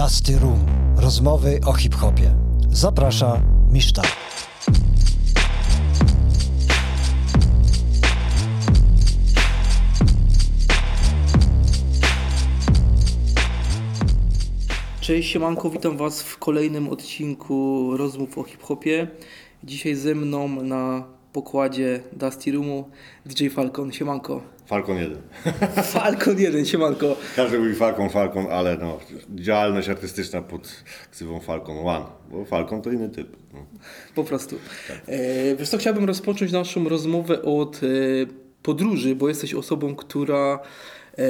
Dusty Room. Rozmowy o hip-hopie. Zaprasza Miszta. Cześć, siemanko, witam Was w kolejnym odcinku rozmów o hip-hopie. Dzisiaj ze mną na pokładzie Dusty Roomu DJ Falcon, siemanko. Falcon 1. Falcon 1, siemanko. Każdy mówi Falcon, Falcon, ale no, działalność artystyczna pod ksywą Falcon One, bo Falcon to inny typ. No. Po prostu. E, wiesz co, chciałbym rozpocząć naszą rozmowę od e, podróży, bo jesteś osobą, która e,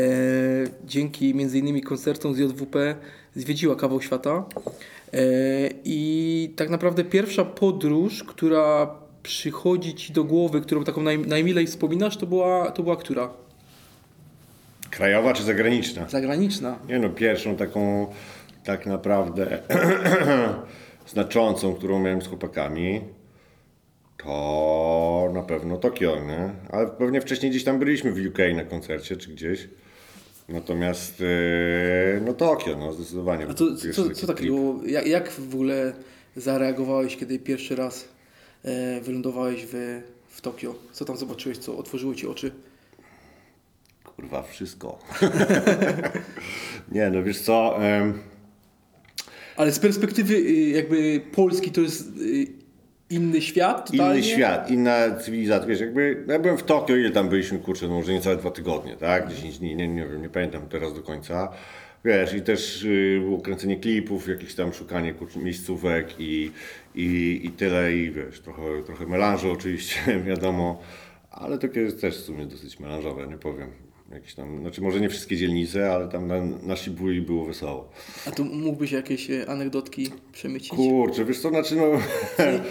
dzięki między innymi koncertom z JWP zwiedziła kawał świata. E, I tak naprawdę pierwsza podróż, która przychodzi Ci do głowy, którą taką naj, najmilej wspominasz, to była, to była która? Krajowa czy zagraniczna? Zagraniczna. Nie no, pierwszą taką tak naprawdę znaczącą, którą miałem z chłopakami, to na pewno Tokio, nie? Ale pewnie wcześniej gdzieś tam byliśmy w UK na koncercie czy gdzieś. Natomiast yy, no Tokio, no zdecydowanie. A to, co, co takiego, jak, jak w ogóle zareagowałeś, kiedy pierwszy raz wylądowałeś w, w Tokio? Co tam zobaczyłeś, co otworzyło Ci oczy? Kurwa, wszystko. nie, no wiesz co, em, Ale z perspektywy y, jakby Polski to jest y, inny świat totalnie? inny świat, inna cywilizacja, wiesz, jakby, ja byłem w Tokio, ile tam byliśmy, kurczę, no może niecałe dwa tygodnie, tak, 10 dni, nie, nie wiem, nie pamiętam teraz do końca, wiesz, i też y, było kręcenie klipów, jakieś tam szukanie kurczę, miejscówek i, i, i tyle, i wiesz, trochę, trochę melanżu oczywiście, wiadomo, ale jest też w sumie dosyć melanżowe, nie powiem. Jakieś tam, znaczy może nie wszystkie dzielnice, ale tam na, na Shibui było wesoło. A tu mógłbyś jakieś e, anegdotki przemycić? Kurczę, wiesz co, znaczy no...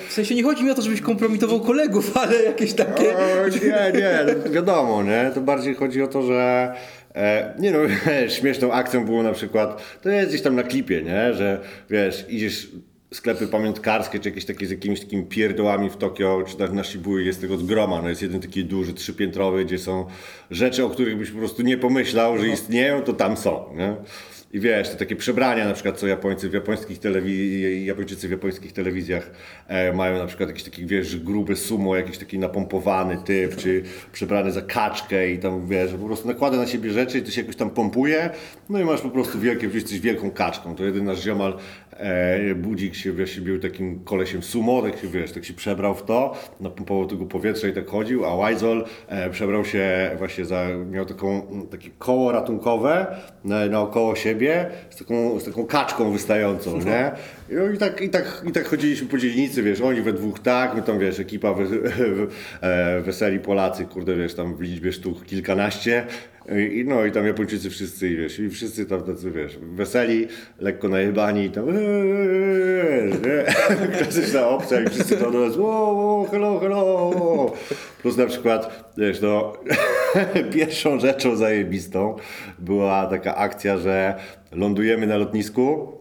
W sensie nie chodzi mi o to, żebyś kompromitował kolegów, ale jakieś takie... O, nie, nie, wiadomo, nie? To bardziej chodzi o to, że e, nie no, śmieszną akcją było na przykład, to jest gdzieś tam na klipie, nie? Że wiesz, idziesz sklepy pamiątkarskie, czy jakieś takie z jakimiś takimi pierdołami w Tokio, czy na, na Shibui jest tego z groma, no jest jeden taki duży, trzypiętrowy, gdzie są rzeczy, o których byś po prostu nie pomyślał, że istnieją, to tam są, nie? I wiesz, te takie przebrania na przykład, co Japońcy w japońskich telewi- Japończycy w japońskich telewizjach e, mają na przykład jakiś taki, wiesz, gruby sumo, jakiś taki napompowany typ, czy przebrany za kaczkę i tam, wiesz, po prostu nakłada na siebie rzeczy i to się jakoś tam pompuje, no i masz po prostu wielkie, jesteś wielką kaczką. To jeden nasz ziomal, e, budzik się, wiesz, był takim kolesiem sumo, tak się, wiesz, tak się przebrał w to, napompował tego powietrza i tak chodził, a Wajzol e, przebrał się właśnie za, miał taką, takie koło ratunkowe na, naokoło siebie, z taką, z taką kaczką wystającą, nie? I, tak, i, tak, I tak chodziliśmy po dzielnicy, wiesz, oni we dwóch tak, my tam, wiesz, ekipa we, e, weseli Polacy, kurde, wiesz, tam w liczbie sztuk kilkanaście, i, no i tam Japończycy wszyscy, wiesz, i wszyscy tam tacy, wiesz, weseli, lekko najebani i tam klasyczna opcja i wszyscy tam do nas wow, hello, hello. Plus na przykład, wiesz, no, pierwszą rzeczą zajebistą była taka akcja, że lądujemy na lotnisku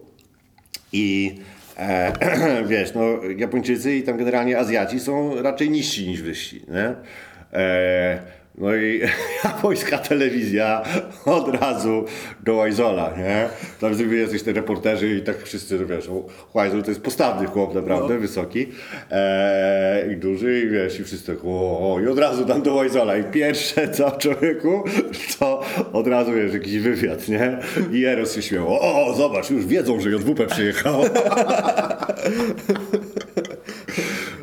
i e, wiesz, no Japończycy i tam generalnie Azjaci są raczej niżsi niż wyżsi, nie? E, no i japońska telewizja od razu do Wajzola, nie? Tam wy jesteś te reporterzy i tak wszyscy, no wiesz, Wajzol to jest postawny chłop naprawdę, wysoki e, i duży i wiesz, i wszyscy tak o, o, i od razu tam do Wajzola i pierwsze co człowieku, to od razu wiesz, jakiś wywiad, nie? I Eros się śmiał, o, o, zobacz, już wiedzą, że JWP przyjechał.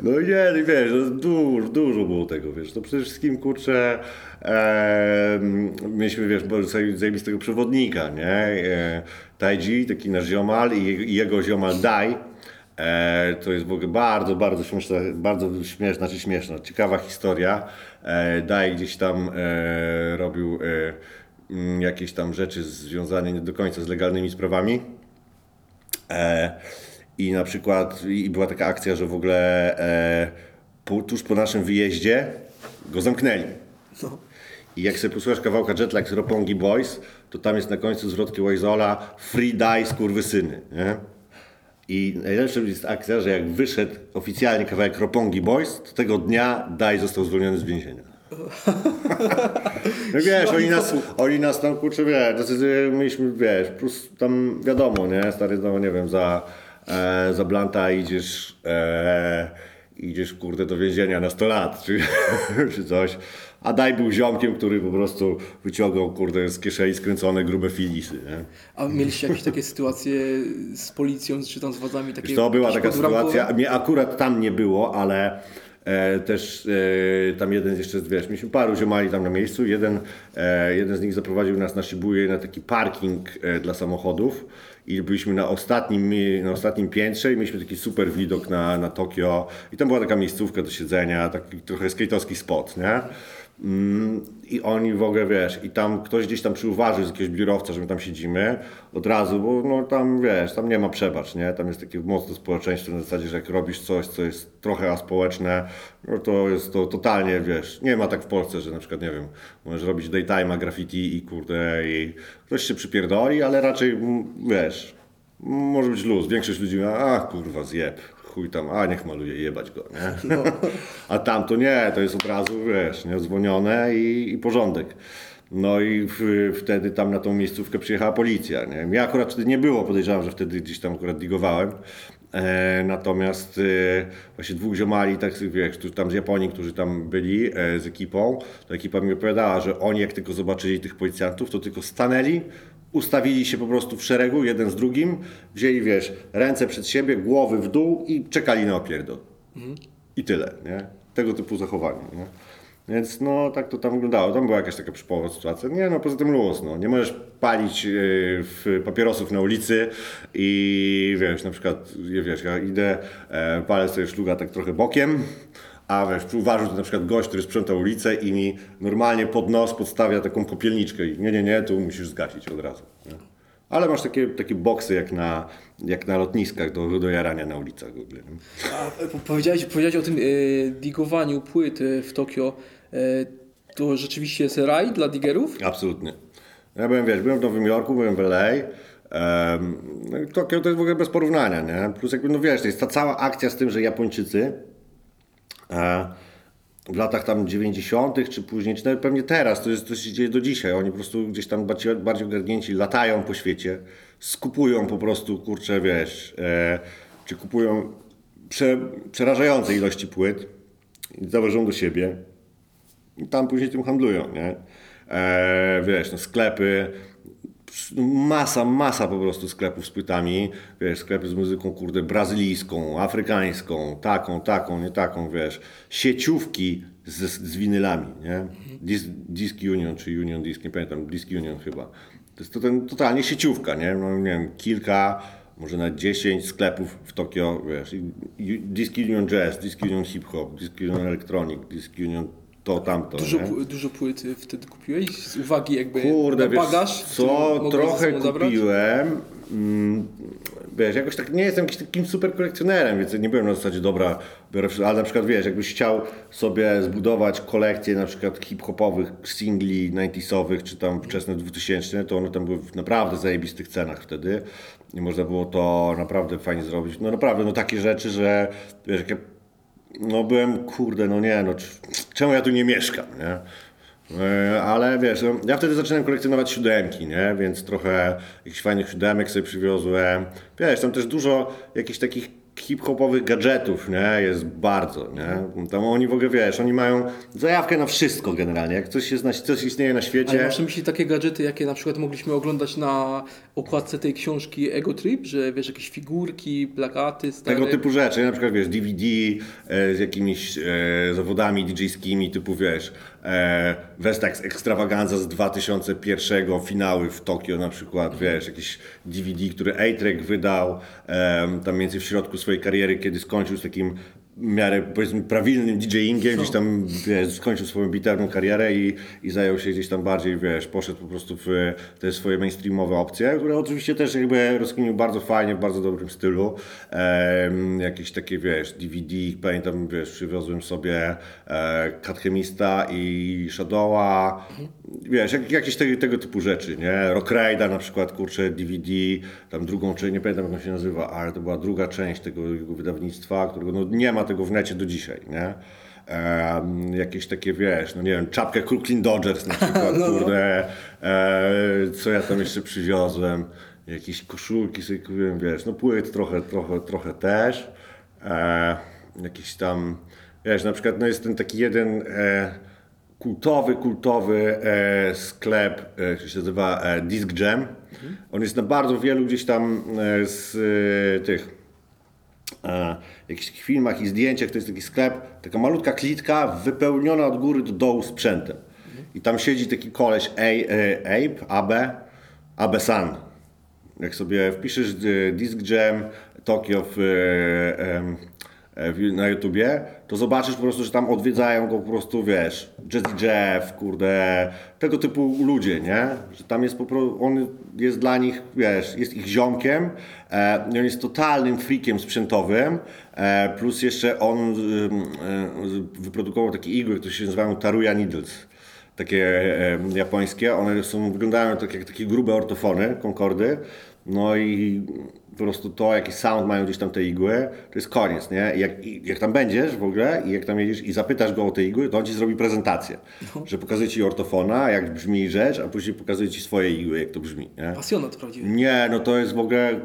No nie, no wiesz, no dużo, dużo było tego, wiesz, to przede wszystkim, kurczę, e, mieliśmy, wiesz, zajebistego przewodnika, nie, e, Taiji, taki nasz ziomal i, je- i jego ziomal Dai, e, to jest w ogóle bardzo, bardzo śmieszna, bardzo śmieszna, znaczy śmieszna, ciekawa historia, e, Dai gdzieś tam e, robił e, m, jakieś tam rzeczy związane nie do końca z legalnymi sprawami, E, I na przykład i była taka akcja, że w ogóle e, po, tuż po naszym wyjeździe go zamknęli. I jak sobie posłuchasz kawałka Jetlag z Ropongi Boys, to tam jest na końcu zwrotki Wajzola Free Die skurwysyny, nie? I najlepsza jest akcja, że jak wyszedł oficjalnie kawałek Ropongi Boys, to tego dnia Daj został zwolniony z więzienia. No wiesz, oni nas, oni nas tam, kurczę, wiesz, mieliśmy, wiesz, plus tam wiadomo, nie, stary, no nie wiem, za, e, za blanta idziesz, e, idziesz, kurde, do więzienia na 100 lat, czy, czy coś. A daj był ziomkiem, który po prostu wyciągał, kurde, z kieszeni skręcone grube filisy, nie? A mieliście jakieś takie sytuacje z policją, czy tam z władzami? Takie Wiesz, to była taka sytuacja, mnie akurat tam nie było, ale e, też e, tam jeden jeszcze, wiesz, mieliśmy paru ziomali tam na miejscu, jeden, e, jeden z nich zaprowadził nas na Shibuya na taki parking e, dla samochodów i byliśmy na ostatnim, na ostatnim piętrze i mieliśmy taki super widok na, na Tokio i tam była taka miejscówka do siedzenia, taki trochę skate'owski spot, nie? I oni w ogóle, wiesz, i tam ktoś gdzieś tam przyuważył z jakiegoś biurowca, że my tam siedzimy od razu, bo no tam, wiesz, tam nie ma przebacz, nie? Tam jest takie mocne społeczeństwo na zasadzie, że jak robisz coś, co jest trochę aspołeczne, no to jest to totalnie, wiesz, nie ma tak w Polsce, że na przykład, nie wiem, możesz robić daytime'a, graffiti i kurde, i ktoś się przypierdoli, ale raczej, wiesz, może być luz. Większość ludzi ma, a kurwa, zjeb, chuj tam, a niech maluje, jebać go, nie? A tam to nie, to jest od razu, wiesz, nie, dzwonione i, i porządek. No i w, wtedy tam na tą miejscówkę przyjechała policja, nie? Mnie akurat wtedy nie było, podejrzewam, że wtedy gdzieś tam akurat digowałem. E, natomiast e, właśnie dwóch ziomali, tak wiesz, którzy tam z Japonii, którzy tam byli e, z ekipą, to ekipa mi opowiadała, że oni jak tylko zobaczyli tych policjantów, to tylko stanęli, ustawili się po prostu w szeregu, jeden z drugim, wzięli, wiesz, ręce przed siebie, głowy w dół i czekali na opierdol. I tyle, nie? Tego typu zachowanie, nie? Więc no tak to tam wyglądało. Tam była jakaś taka przypołowa sytuacja. Nie no, poza tym luz, no. Nie możesz palić w papierosów na ulicy i wiesz, na przykład, wiesz, ja idę, e, palę sobie szluga tak trochę bokiem, a wiesz, uważał to na przykład gość, który sprząta ulicę i mi normalnie pod nos podstawia taką popielniczkę i nie, nie, nie, tu musisz zgasić od razu. Nie? Ale masz takie, takie boksy jak na, jak na lotniskach do, do jarania na ulicach w ogóle. A po- powiedziałeś, powiedziałeś o tym e, digowaniu płyt e, w Tokio. E, to rzeczywiście jest raj dla digerów? Absolutnie. Ja byłem, wiesz, byłem w Nowym Jorku, byłem w LA. Um, no Tokio to jest w ogóle bez porównania, nie? Plus jakby, no wiesz, to jest ta cała akcja z tym, że Japończycy w latach tam 90. czy później, czy nawet pewnie teraz, to, jest, to się dzieje do dzisiaj. Oni po prostu gdzieś tam bardziej, bardziej ogarnięci latają po świecie, skupują po prostu, kurczę, wiesz, e, czy kupują prze, przerażające ilości płyt, zawożą do siebie i tam później tym handlują, nie? E, wiesz, no sklepy, masa, masa po prostu sklepów z płytami, wiesz, sklepy z muzyką, kurde, brazylijską, afrykańską, taką, taką, nie taką, wiesz, sieciówki z, z winylami, nie? Dis, Disc Union, czy Union Disc, nie pamiętam, Disc Union chyba. To jest to ten, totalnie sieciówka, nie? No, nie wiem, kilka, może nawet 10 sklepów w Tokio, wiesz, Disc Union Jazz, Disc Union Hip Hop, Disc Union Electronic, Disc Union to, tamto, Dużo, nie? dużo płyt e, wtedy kupiłeś z uwagi jakby Kurde, na wiesz bagaż? co, trochę kupiłem. Mm, Wiesz, jakoś tak nie jestem jakimś takim super kolekcjonerem, więc nie byłem na zasadzie dobra, biorę wszystko, ale na przykład wiesz, jakbyś chciał sobie zbudować kolekcję na przykład hip-hopowych singli 90sowych, czy tam wczesne 2000, to one tam były w naprawdę zajebistych cenach wtedy i można było to naprawdę fajnie zrobić. No naprawdę, no takie rzeczy, że wiesz, jak ja no byłem, kurde, no nie, no czemu ja tu nie mieszkam, nie? E, Ale wiesz, no, ja wtedy zaczynałem kolekcjonować siódemki, nie? Więc trochę jakichś fajnych siódemek sobie przywiozłem. Wiesz, tam też dużo jakichś takich hip-hopowych gadżetów, nie? Jest bardzo, nie? Tam oni w ogóle, wiesz, oni mają zajawkę na wszystko generalnie. Jak coś, jest na, coś istnieje na Ale świecie... masz na myśli takie gadżety, jakie na przykład mogliśmy oglądać na okładce tej książki Ego Trip, że wiesz, jakieś figurki, plakaty, stare... Tego typu rzeczy, na przykład wiesz, DVD e, z jakimiś e, zawodami DJ-skimi, typu wiesz, e, Vestax Extravaganza z 2001 finały w Tokio na przykład, wiesz, jakieś DVD, który A-Track wydał e, tam więcej w środku swojej kariery, kiedy skończył z takim w miarę powiedzmy prawilnym DJ-ingiem, gdzieś tam wiesz, skończył swoją bitewną karierę i, i zajął się gdzieś tam bardziej, wiesz, poszedł po prostu w te swoje mainstreamowe opcje, które oczywiście też jakby rozkminił bardzo fajnie, w bardzo dobrym stylu. Em, jakieś takie, wiesz, DVD, pamiętam, wiesz, przywiozłem sobie e, Kathemista i Shadowa, wiesz, jak, jakieś tego, tego typu rzeczy, nie? Rock Raida na przykład, kurczę, DVD, tam drugą część, nie pamiętam jak on się nazywa, ale to była druga część tego jego wydawnictwa, którego no, nie ma tego w necie do dzisiaj, nie? e, jakieś takie, wiesz, no nie wiem, czapkę Brooklyn Dodgers na przykład, kurde, e, co ja tam jeszcze przywiozłem, jakieś koszulki sobie kupiłem, wiesz, no płyt trochę, trochę, trochę też, e, jakiś tam, wiesz, na przykład no jest ten taki jeden e, kultowy, kultowy e, sklep, e, który się nazywa e, Disc Jam. On jest na bardzo wielu gdzieś tam e, z e, tych e, jakichś filmach i zdjęciach. To jest taki sklep, taka malutka klitka wypełniona od góry do dołu sprzętem. I tam siedzi taki koleś A, e, Abe, Abe, Abe San. Jak sobie wpiszesz e, Disc Jam Tokio w, e, na YouTubie, to zobaczysz po prostu, że tam odwiedzają go po prostu, wiesz, Jazzy Jeff, kurde, tego typu ludzie, nie? Że tam jest po prostu, on jest dla nich, wiesz, jest ich ziomkiem, e, on jest totalnym freakiem sprzętowym, e, plus jeszcze on e, wyprodukował takie igły, które się nazywają Taruya Needles. Takie e, japońskie, one są, wyglądają tak jak takie grube ortofony, Concordy, no i po prostu to, jaki sound mają gdzieś tam te igły, to jest koniec, nie? I jak, i jak tam będziesz w ogóle i jak tam jedziesz i zapytasz go o te igły, to on ci zrobi prezentację, że pokazuje ci ortofona, jak brzmi rzecz, a później pokazuje ci swoje igły, jak to brzmi, nie? Pasjonat prawdziwy. Nie, no to jest w ogóle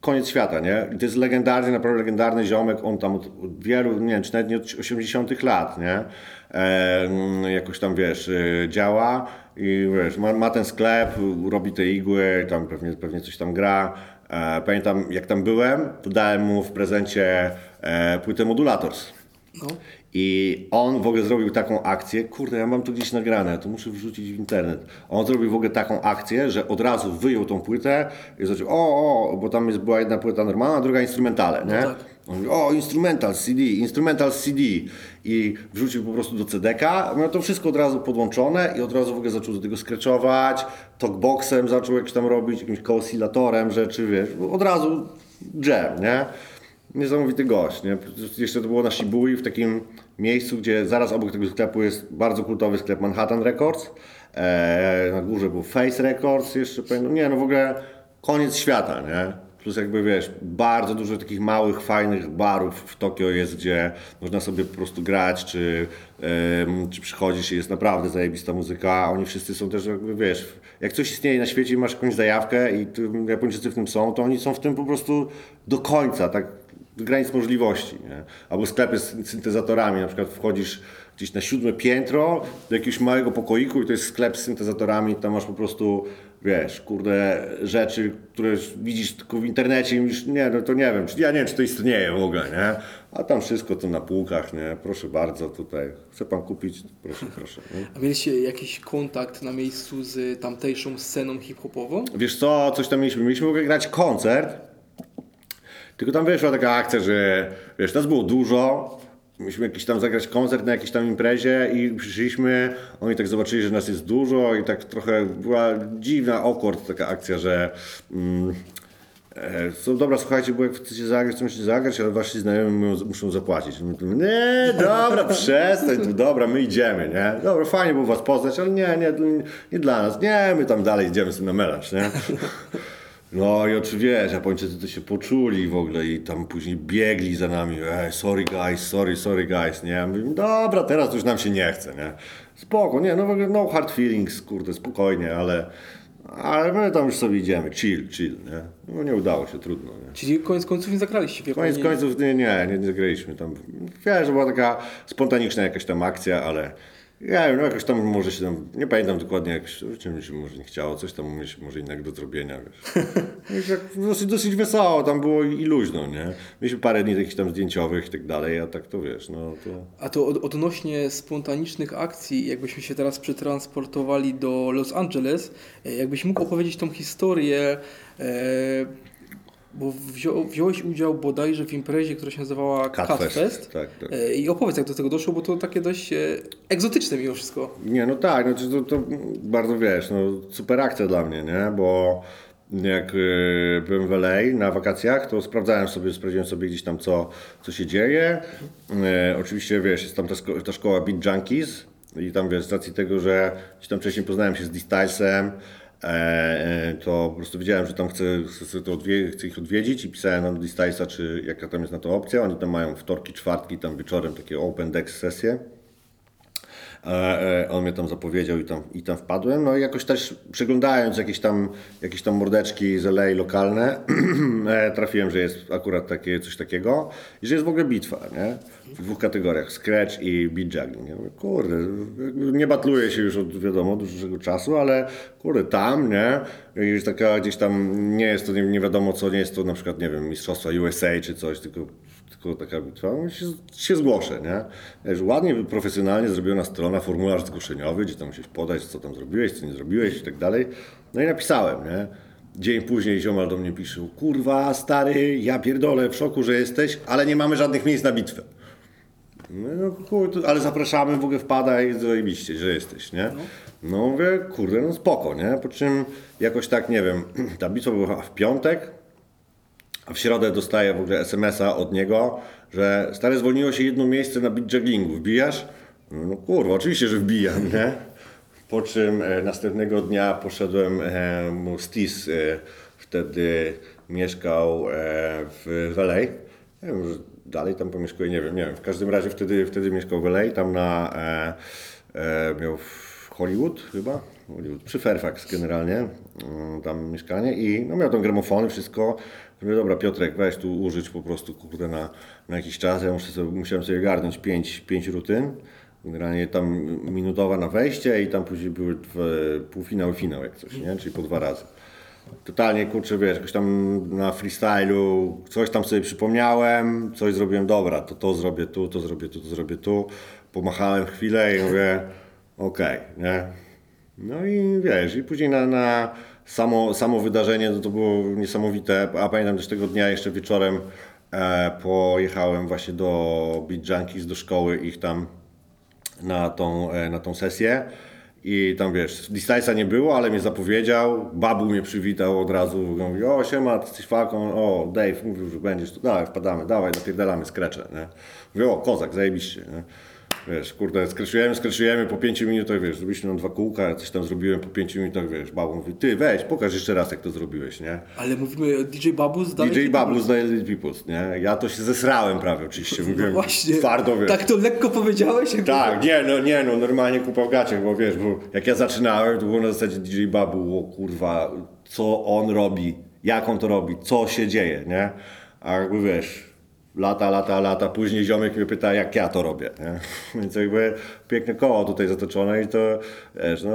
koniec świata, nie? I to jest legendarny, naprawdę legendarny ziomek, on tam od, od wielu, nie wiem, czy nawet nie od 80 lat, nie? E, jakoś tam, wiesz, e, działa i wiesz, ma, ma ten sklep, robi te igły, tam pewnie, pewnie coś tam gra. E, pamiętam, jak tam byłem, to dałem mu w prezencie e, płytę Modulators. No. I on w ogóle zrobił taką akcję, kurde, ja mam to gdzieś nagrane, to muszę wrzucić w internet. On zrobił w ogóle taką akcję, że od razu wyjął tą płytę i zaczął, o, o, bo tam jest, była jedna płyta normalna, a druga instrumentale, nie? tak. O, instrumental CD, instrumental CD. I wrzucił po prostu do CDK, miał to wszystko od razu podłączone i od razu w ogóle zaczął do tego skreczować, talkboxem zaczął jakś tam robić, jakimś koosilatorem rzeczy, wiesz, od razu jam, nie? Niesamowity gość, nie? Jeszcze to było na Shibui, w takim miejscu, gdzie zaraz obok tego sklepu jest bardzo kultowy sklep Manhattan Records. Eee, na górze był Face Records, jeszcze. Nie, no w ogóle koniec świata, nie? Plus jakby wiesz, bardzo dużo takich małych, fajnych barów w Tokio jest, gdzie można sobie po prostu grać, czy, czy przychodzisz i jest naprawdę zajebista muzyka. a Oni wszyscy są też jakby, wiesz, jak coś istnieje na świecie i masz jakąś zajawkę i ty, Japończycy w tym są, to oni są w tym po prostu do końca, tak granic możliwości. Nie? Albo sklepy z syntezatorami, na przykład wchodzisz gdzieś na siódme piętro do jakiegoś małego pokoiku i to jest sklep z syntezatorami, tam masz po prostu, wiesz, kurde, rzeczy, które widzisz tylko w internecie i mówisz, nie, no to nie wiem, ja nie wiem, czy to istnieje w ogóle, nie? A tam wszystko to na półkach, nie? Proszę bardzo, tutaj, chce pan kupić? Proszę, proszę. Nie? A mieliście jakiś kontakt na miejscu z tamtejszą sceną hip-hopową? Wiesz co, coś tam mieliśmy, mieliśmy w ogóle grać koncert, tylko tam wyszła taka akcja, że wiesz, nas było dużo, mieliśmy jakiś tam zagrać koncert na jakiejś tam imprezie i przyszliśmy, oni tak zobaczyli, że nas jest dużo i tak trochę była dziwna, awkward taka akcja, że mm, e, co, dobra, słuchajcie, bo jak chcecie zagrać, to musicie zagrać, ale wasi znajomi mu- muszą zapłacić. Nie, dobra, przestań, tu, dobra, my idziemy, nie? Dobra, fajnie było was poznać, ale nie, nie, nie dla nas, nie, my tam dalej idziemy sobie na melanż, nie? No i oczywiście, Japończycy to się poczuli w ogóle i tam później biegli za nami, Ej, sorry guys, sorry, sorry guys, nie? A my mówimy, dobra, teraz już nam się nie chce, nie? Spoko, nie, no w ogóle no hard feelings, kurde, spokojnie, ale, ale my tam już sobie idziemy, chill, chill, nie? No nie udało się, trudno, nie? Czyli koniec końców nie zagraliście w Japonii? Koniec końców nie, nie, nie, nie zagraliśmy tam. Wiesz, że była taka spontaniczna jakaś tam akcja, ale wiem, no jakoś tam może się tam, nie pamiętam dokładnie, jak czym się może nie chciało, coś tam mieć może innego do zrobienia, wiesz. Tak dosyć, dosyć wesoło tam było i, i luźno, nie? Mieliśmy parę dni takich tam zdjęciowych i tak dalej, a tak to wiesz, no to... A to od, odnośnie spontanicznych akcji, jakbyśmy się teraz przetransportowali do Los Angeles, e, jakbyś mógł opowiedzieć tą historię, e, bo wzią, wziąłeś udział bodajże w imprezie, która się nazywała Catfest, Catfest. tak, tak. E, I opowiedz, jak do tego doszło, bo to takie dość e, egzotyczne mimo wszystko. Nie, no tak, no to, to, bardzo wiesz, no super akcja dla mnie, nie? Bo jak y, byłem w LA na wakacjach, to sprawdzałem sobie, sprawdziłem sobie gdzieś tam co, co się dzieje. E, oczywiście wiesz, jest tam ta, szko- ta szkoła Beat Junkies i tam wiesz, z racji tego, że gdzieś tam wcześniej poznałem się z D-Stylesem, e, e, to po prostu wiedziałem, że tam chcę, chcę, to odwie, chcę ich odwiedzić i pisałem na Distace'a, czy jaka tam jest na to opcja. Oni tam mają wtorki, czwartki, tam wieczorem takie open deck sesje. E, e, On mnie tam zapowiedział i tam, i tam wpadłem. No i jakoś też przeglądając jakieś tam, jakieś tam mordeczki z LA lokalne, e, trafiłem, że jest akurat takie, coś takiego i że jest w ogóle bitwa, nie? W dwóch kategoriach, scratch i beat juggling. Ja mówię, kurde, nie batluję się już od wiadomo dużego czasu, ale kurde, tam, nie? Jest taka gdzieś tam, nie jest to nie, nie wiadomo co, nie jest to na przykład, nie wiem, mistrzostwa USA czy coś, tylko tylko taka bitwa, no się, się zgłoszę, nie? Wiesz, ładnie, profesjonalnie zrobiona strona, formularz zgłoszeniowy, gdzie tam musisz podać, co tam zrobiłeś, co nie zrobiłeś i tak dalej. No i napisałem, nie? Dzień później ziomal do mnie pisze, kurwa, stary, ja pierdolę, w szoku, że jesteś, ale nie mamy żadnych miejsc na bitwę. No, no to, ale zapraszamy, w ogóle wpadaj, zajebiście, że jesteś, nie? No mówię, kurde, no spoko, nie? Po czym jakoś tak, nie wiem, ta bitwa była w piątek, a w środę dostaję w ogóle SMS-a od niego, że stary zwolniło się jedno miejsce na beat jugglingu, wbijasz? No kurwa, oczywiście, że wbijam, nie? Po czym e, następnego dnia poszedłem e, mu Stis, e, wtedy mieszkał e, w, LA. Nie wiem, dalej tam pomieszkuje, nie wiem, nie wiem. W każdym razie wtedy, wtedy mieszkał w LA, tam na, e, e, miał w Hollywood chyba, Hollywood, przy Fairfax generalnie, mm, tam mieszkanie i no miał tam gramofony, wszystko. Mówię, dobra Piotrek, weź tu użyć po prostu kurde na, na jakiś czas, ja muszę sobie, musiałem sobie garnąć pięć, pięć rutyn. Generalnie tam minutowa na wejście i tam później były dwa, półfinał i finał jak coś, nie? Czyli po dwa razy. Totalnie kurczę, wiesz, jakoś tam na freestylu, coś tam sobie przypomniałem, coś zrobiłem, dobra, to to zrobię tu, to zrobię tu, to zrobię tu. Pomachałem chwilę i mówię, okej, nie? No i wiesz, i później na, na samo, samo wydarzenie to, to było niesamowite, a pamiętam też tego dnia jeszcze wieczorem e, pojechałem właśnie do Beat Junkies, do szkoły ich tam na tą, e, na tą sesję. I tam wiesz, Distace'a nie było, ale mnie zapowiedział, babu mnie przywitał od razu, mówi, o siema, ty jesteś Falcon, o Dave mówił, że będziesz tu, dawaj, wpadamy, dawaj, napierdalamy skrecze, nie? Mówię, o kozak, zajebiście, nie? Wiesz, kurde, skreszujemy, skreszujemy, po pięciu minutach, wiesz, zrobiliśmy nam dwa kółka, coś tam zrobiłem, po pięciu minutach, wiesz, babu mówi, ty weź, pokaż jeszcze raz, jak to zrobiłeś, nie? Ale mówimy DJ Babus dalej. DJ Babu z Daily Peoples, nie? Ja to się zesrałem prawie oczywiście, No mówiłem właśnie. twardo, wiesz. Tak to lekko powiedziałeś? Tak, nie no, nie no, normalnie kupa w gaciach, bo wiesz, bo jak ja zaczynałem, to było na zasadzie DJ Babu, o kurwa, co on robi, jak on to robi, co się dzieje, nie? A jakby wiesz, lata, lata, lata, później ziomek mnie pyta, jak ja to robię, nie? Więc jakby piękne koło tutaj zatoczone i to, wiesz, no...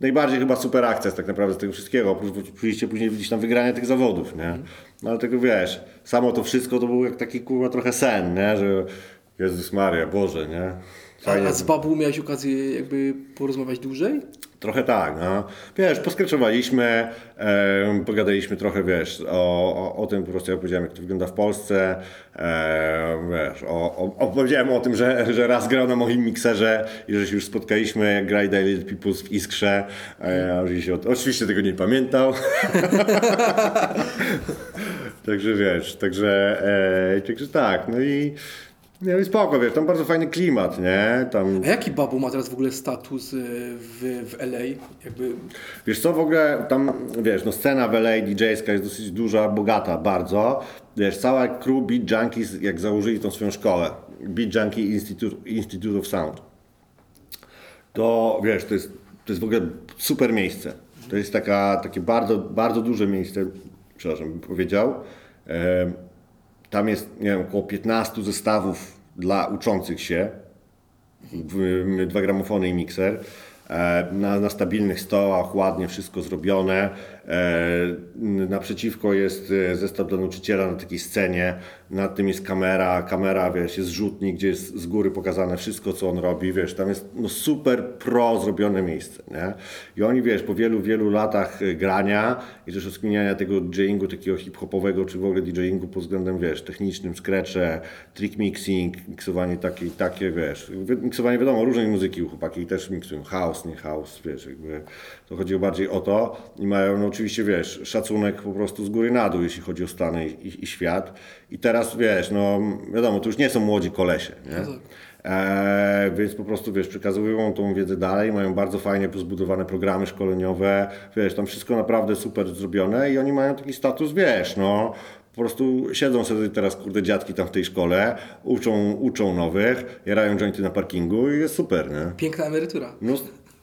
Najbardziej chyba super akcja tak naprawdę z tego wszystkiego, oprócz oczywiście później widzisz tam wygranie tych zawodów, nie? No ale tego wiesz, samo to wszystko to był jak taki kurwa trochę sen, nie? Że Jezus Maria, Boże, nie? A, a z Babu miałeś okazję jakby porozmawiać dłużej? Trochę tak, no. Wiesz, poskreczowaliśmy, e, pogadaliśmy trochę, wiesz, o, o, o tym po prostu, jak powiedziałem, jak to wygląda w Polsce, e, wiesz, o, o, opowiedziałem o tym, że, że raz grał na moim mikserze i że się już spotkaliśmy, jak grali Daily Peoples w Iskrze, e, a oczywiście, oczywiście tego nie pamiętał. także wiesz, także, e, także tak, no i no i spoko, wiesz, tam bardzo fajny klimat, nie? Tam... A jaki Babu ma teraz w ogóle status y, w, w LA? Jakby Wiesz co, w ogóle tam, wiesz, no scena w LA DJ-ska jest dosyć duża, bogata bardzo. Wiesz, cała crew Beat Junkies, jak założyli tą swoją szkołę, Beat Junkie Institute, Institute of Sound, to wiesz, to jest, to jest w ogóle super miejsce. To jest taka, takie bardzo, bardzo duże miejsce, przepraszam, bym powiedział. Tam jest, nie wiem, około 15 zestawów dla uczących się, dwa gramofony i mikser. E, Na, na stabilnych stołach, ładnie wszystko zrobione. E, Naprzeciwko jest e, zestaw dla nauczyciela na takiej scenie. Nad tym jest kamera, kamera, wiesz, jest rzutnik, gdzie jest z góry pokazane wszystko, co on robi, wiesz, tam jest no, super pro zrobione miejsce, nie? I oni, wiesz, po wielu, wielu latach e, grania i też rozkminiania tego DJingu takiego hip-hopowego, czy w ogóle DJingu pod względem, wiesz, technicznym, skrecze, trick mixing, miksowanie takie i takie, wiesz, wi- miksowanie wiadomo, różnej muzyki chłopaki też miksują, house, nie house, wiesz, jakby to chodziło bardziej o to i mają, no oczywiście, wiesz, szacunek po prostu z góry na dół, jeśli chodzi o Stany i, i świat i teraz, wiesz, no wiadomo, to już nie są młodzi kolesie, nie? E, więc po prostu, wiesz, przekazują tą wiedzę dalej, mają bardzo fajnie zbudowane programy szkoleniowe, wiesz, tam wszystko naprawdę super zrobione i oni mają taki status, wiesz, no, po prostu siedzą sobie teraz, kurde, dziadki tam w tej szkole, uczą, uczą nowych, jarają jointy na parkingu i jest super, nie? Piękna emerytura. No,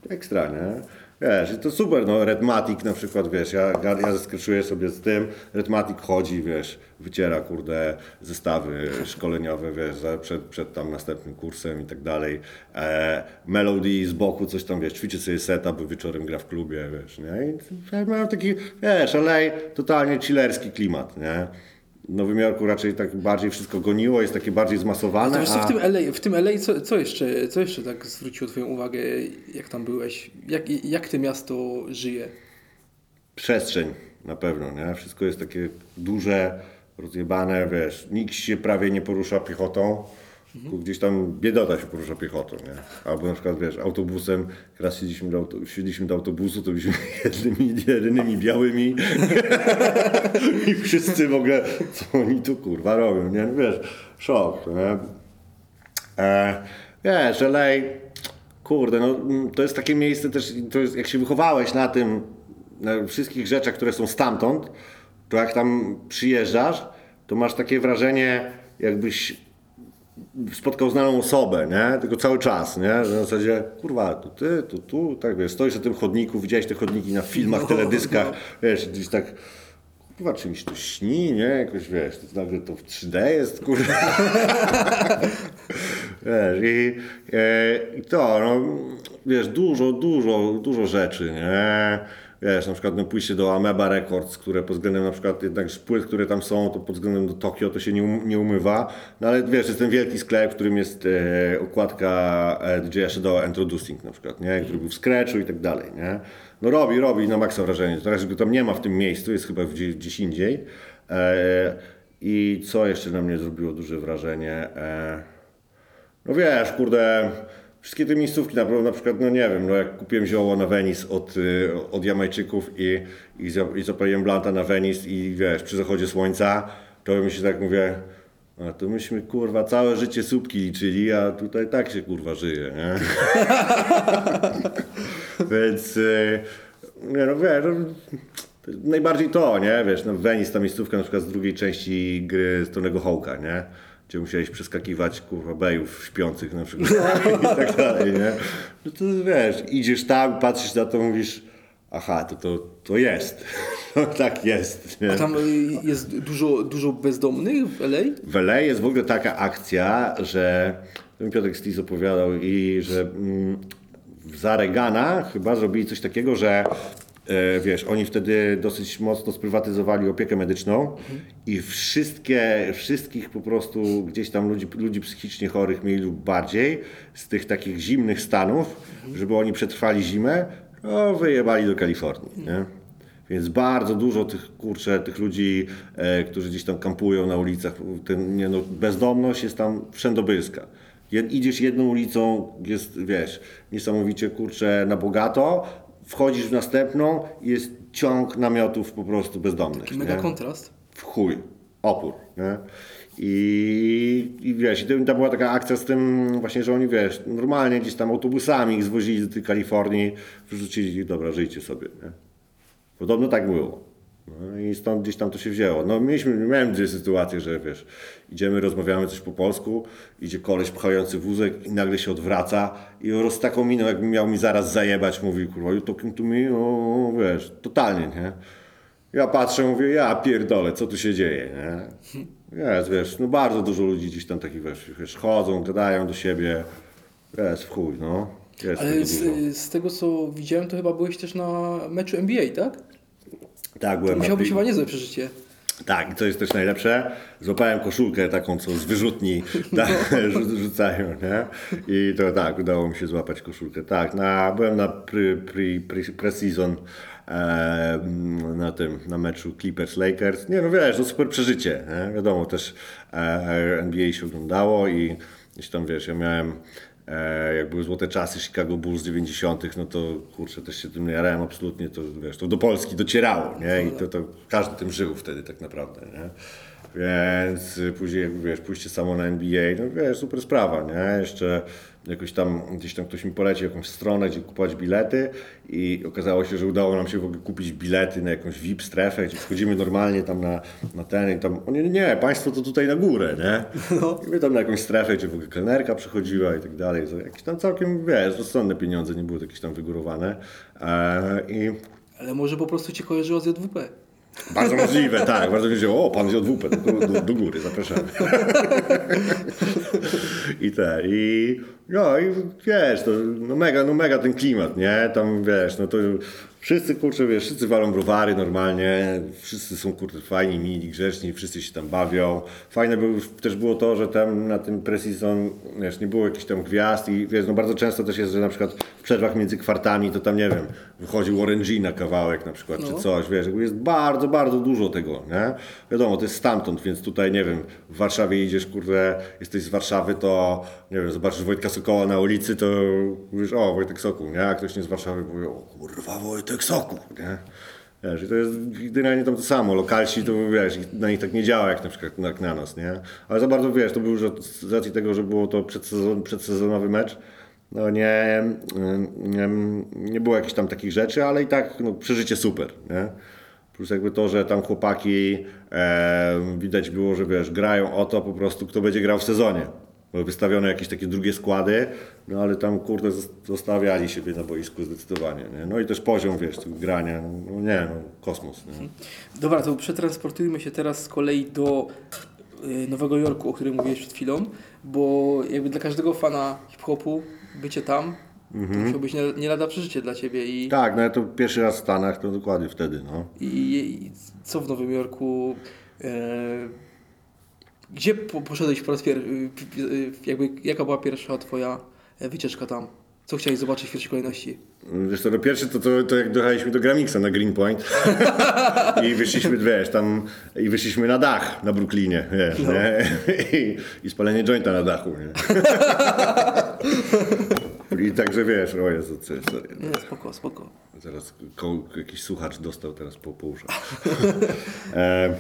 ekstra, nie? Wiesz, i to super, no, Redmatic na przykład, wiesz, ja, ja zeskreszuję sobie z tym, Redmatic chodzi, wiesz, wyciera, kurde, zestawy szkoleniowe, wiesz, przed, przed tam następnym kursem i tak dalej. E, Melody z boku coś tam, wiesz, ćwiczy sobie setup, wieczorem gra w klubie, wiesz, nie? I mają taki, wiesz, LA, totalnie chillerski klimat, nie? W Nowym Jorku raczej tak bardziej wszystko goniło, jest takie bardziej zmasowane, co, a- w tym LA, w tym LA co, co, jeszcze, co jeszcze tak zwróciło Twoją uwagę, jak tam byłeś? Jak, jak to miasto żyje? przestrzeń na pewno, nie? Wszystko jest takie duże, rozjebane, wiesz, nikt się prawie nie porusza piechotą, gdzieś tam biedota się porusza piechotą, nie? Albo na przykład, wiesz, autobusem, raz siedzieliśmy do, auto, do autobusu, to byliśmy jednymi, jedynymi białymi i wszyscy w ogóle, co oni tu kurwa robią, nie? Wiesz, szok, nie? E, wiesz, LA, kurde, no mm, to jest takie miejsce też, to jest, jak się wychowałeś na tym, na wszystkich rzeczach, które są stamtąd, to jak tam przyjeżdżasz, to masz takie wrażenie, jakbyś spotkał znaną osobę, nie? Tylko cały czas, nie? Że na zasadzie, kurwa, tu ty, tu, tu, tak wiesz, stoisz na tym chodniku, widziałeś te chodniki na filmach, No, teledyskach, wiesz, gdzieś tak, kurwa, czymś to śni, nie? Jakoś, wiesz, to nagle to w 3D jest, kurwa. Wiesz, i, e, i to, no, wiesz, dużo, dużo, dużo rzeczy, nie? Wiesz, na przykład no, pójście do Ameba Records, które pod względem na przykład jednak płyt, które tam są, to pod względem do Tokio to się nie, um, nie umywa. No ale wiesz, jest ten wielki sklep, w którym jest e, okładka e, DJ Shadow Introducing na przykład, nie? Który był w Scratchu i tak dalej, nie? No robi, robi na maksa wrażenie. Teraz go tam nie ma w tym miejscu, jest chyba gdzieś, gdzieś indziej. E, I co jeszcze na mnie zrobiło duże wrażenie? E, no wiesz, kurde, wszystkie te miejscówki, na, na przykład, no nie wiem, no jak kupiłem zioło na Venice od, y, od Jamajczyków i, i, i zapaliłem blanta na Venice i wiesz, przy zachodzie słońca, to mi się tak mówię, a to myśmy kurwa całe życie słupki liczyli, a tutaj tak się kurwa żyje, nie? Więc, y, nie no wiesz, no, najbardziej to, nie? Wiesz, no Venice, ta miejscówka na przykład z drugiej części gry z Tonego Hołka, nie? Gdzie musiałeś przeskakiwać, kurwa, bejów śpiących na przykład i tak dalej, nie? No to wiesz, idziesz tam, patrzysz na to, mówisz, aha, to, to, to jest. No tak jest, nie? A tam jest dużo, dużo bezdomnych w LA? W LA jest w ogóle taka akcja, że mi Piotrek Stis opowiadał i że mm, za Reagana chyba zrobili coś takiego, że wiesz, oni wtedy dosyć mocno sprywatyzowali opiekę medyczną i wszystkie, wszystkich po prostu gdzieś tam ludzi, ludzi psychicznie chorych mniej lub bardziej z tych takich zimnych stanów, żeby oni przetrwali zimę, no, wyjebali do Kalifornii, nie? Więc bardzo dużo tych, kurczę, tych ludzi, e, którzy gdzieś tam kampują na ulicach, ten, nie no, bezdomność jest tam wszędobylska. Jed, idziesz jedną ulicą, jest, wiesz, niesamowicie, kurczę, na bogato, wchodzisz w następną i jest ciąg namiotów po prostu bezdomnych. Taki mega nie? kontrast. w chuj, opór, nie? I, I wiesz, i to, to była taka akcja z tym właśnie, że oni, wiesz, normalnie gdzieś tam autobusami ich zwozili do tej Kalifornii, wrzucili, dobra, żyjcie sobie, nie? Podobno tak było. No i stąd gdzieś tam to się wzięło. No mieliśmy, miałem dwie sytuacje, że wiesz, idziemy, rozmawiamy coś po polsku, idzie koleś pchający wózek i nagle się odwraca i roz taką miną, jakby miał mi zaraz zajebać, mówi, kurwa, you talking to me? O, wiesz, totalnie, nie? Ja patrzę, mówię, ja pierdolę, co tu się dzieje, nie? Jest, wiesz, no bardzo dużo ludzi gdzieś tam takich, wiesz, wiesz chodzą, gadają do siebie, jest w chuj, no. Jest Ale z, z tego co widziałem, to chyba byłeś też na meczu NBA, tak? Tak, byłem na Musiało być chyba niezłe przeżycie. Tak, i co jest też najlepsze, złapałem koszulkę taką, co z wyrzutni tak, rzu- rzucają, nie? I to tak, udało mi się złapać koszulkę. Tak, na, byłem na pre, pre, pre, pre-season e, na tym, na meczu Clippers-Lakers. Nie no wiesz, to super przeżycie, nie? Wiadomo, też e, NBA się oglądało i gdzieś tam, wiesz, ja miałem E, jak były złote czasy Chicago Bulls 90., no to kurczę, też się tym jarałem absolutnie, to wiesz, to do Polski docierało, nie? I to, to każdy tym żył wtedy tak naprawdę, nie? Więc później, wiesz, pójście samo na NBA, no wiesz, super sprawa, nie? Jeszcze jakoś tam, gdzieś tam ktoś mi polecił jakąś stronę, gdzie kupować bilety i okazało się, że udało nam się w ogóle kupić bilety na jakąś VIP strefę, gdzie wchodzimy normalnie tam na, na ten i tam, o nie, nie, państwo to tutaj na górę, nie? I my tam na jakąś strefę, gdzie w ogóle kelnerka przychodziła i tak dalej, za jakieś tam całkiem, wiesz, rozsądne pieniądze, nie były jakieś tam wygórowane e, i Ale może po prostu cię kojarzyło z JWP. Bardzo możliwe, tak. Bardzo możliwe. O, pan z JWP, do, do, do góry, zapraszamy. I te, i no i wiesz, to no mega, no mega ten klimat, nie? Tam wiesz, no to wszyscy kurczę, wiesz, wszyscy walą browary normalnie, wszyscy są kurczę fajni, mili, grzeczni, wszyscy się tam bawią. Fajne było, też było to, że tam na tym pre-season, wiesz, nie było jakichś tam gwiazd i wiesz, no bardzo często też jest, że na przykład w przerwach między kwartami to tam, nie wiem, wychodził G na kawałek na przykład, czy coś, wiesz, jest bardzo, bardzo dużo tego, nie? Wiadomo, to jest stamtąd, więc tutaj, nie wiem, w Warszawie idziesz, kurde, jesteś z Warszawy, to, nie wiem, zobaczysz Wojtka Sokoła na ulicy, to mówisz, o, Wojtek Sokół, nie? A ktoś nie z Warszawy powie, o kurwa, Wojtek Sokół, nie? Wiesz, i to jest generalnie tam to samo. Lokalsi to wiesz, na nich tak nie działa jak na przykład na nas, nie? Ale za bardzo wiesz, to był że z racji tego, że było to przedsezon, przedsezonowy mecz. No nie, nie, nie było jakichś tam takich rzeczy, ale i tak no, przeżycie super, nie? Plus jakby to, że tam chłopaki e, widać było, że wiesz, grają o to po prostu, kto będzie grał w sezonie. Były wystawione jakieś takie drugie składy, no ale tam kurde zos- zostawiali siebie na boisku zdecydowanie. Nie? No i też poziom, wiesz, grania, no nie, no kosmos. Nie? Dobra, to przetransportujmy się teraz z kolei do y, Nowego Jorku, o którym mówiłeś przed chwilą, bo jakby dla każdego fana hip-hopu bycie tam to musiał być nie, nie lada przeżycie dla Ciebie i, Tak, no ja to pierwszy raz w Stanach, to dokładnie wtedy, no. i, i co w Nowym Jorku e, gdzie po, poszedłeś po raz pierwszy, jakby jaka była pierwsza Twoja e, wycieczka tam? Co chciałeś zobaczyć w pierwszej kolejności? Wiesz co, no pierwszy to, to, to jak dojechaliśmy do Gramixa na Greenpoint i wyszliśmy, wiesz, tam i wyszliśmy na dach na Brooklynie, wiesz, nie? I, I spalenie jointa na dachu, nie? I także wiesz, o Jezu, co jest, sorry. Nie, spoko, spoko. Zaraz ko- jakiś słuchacz dostał teraz po, po uszach. e,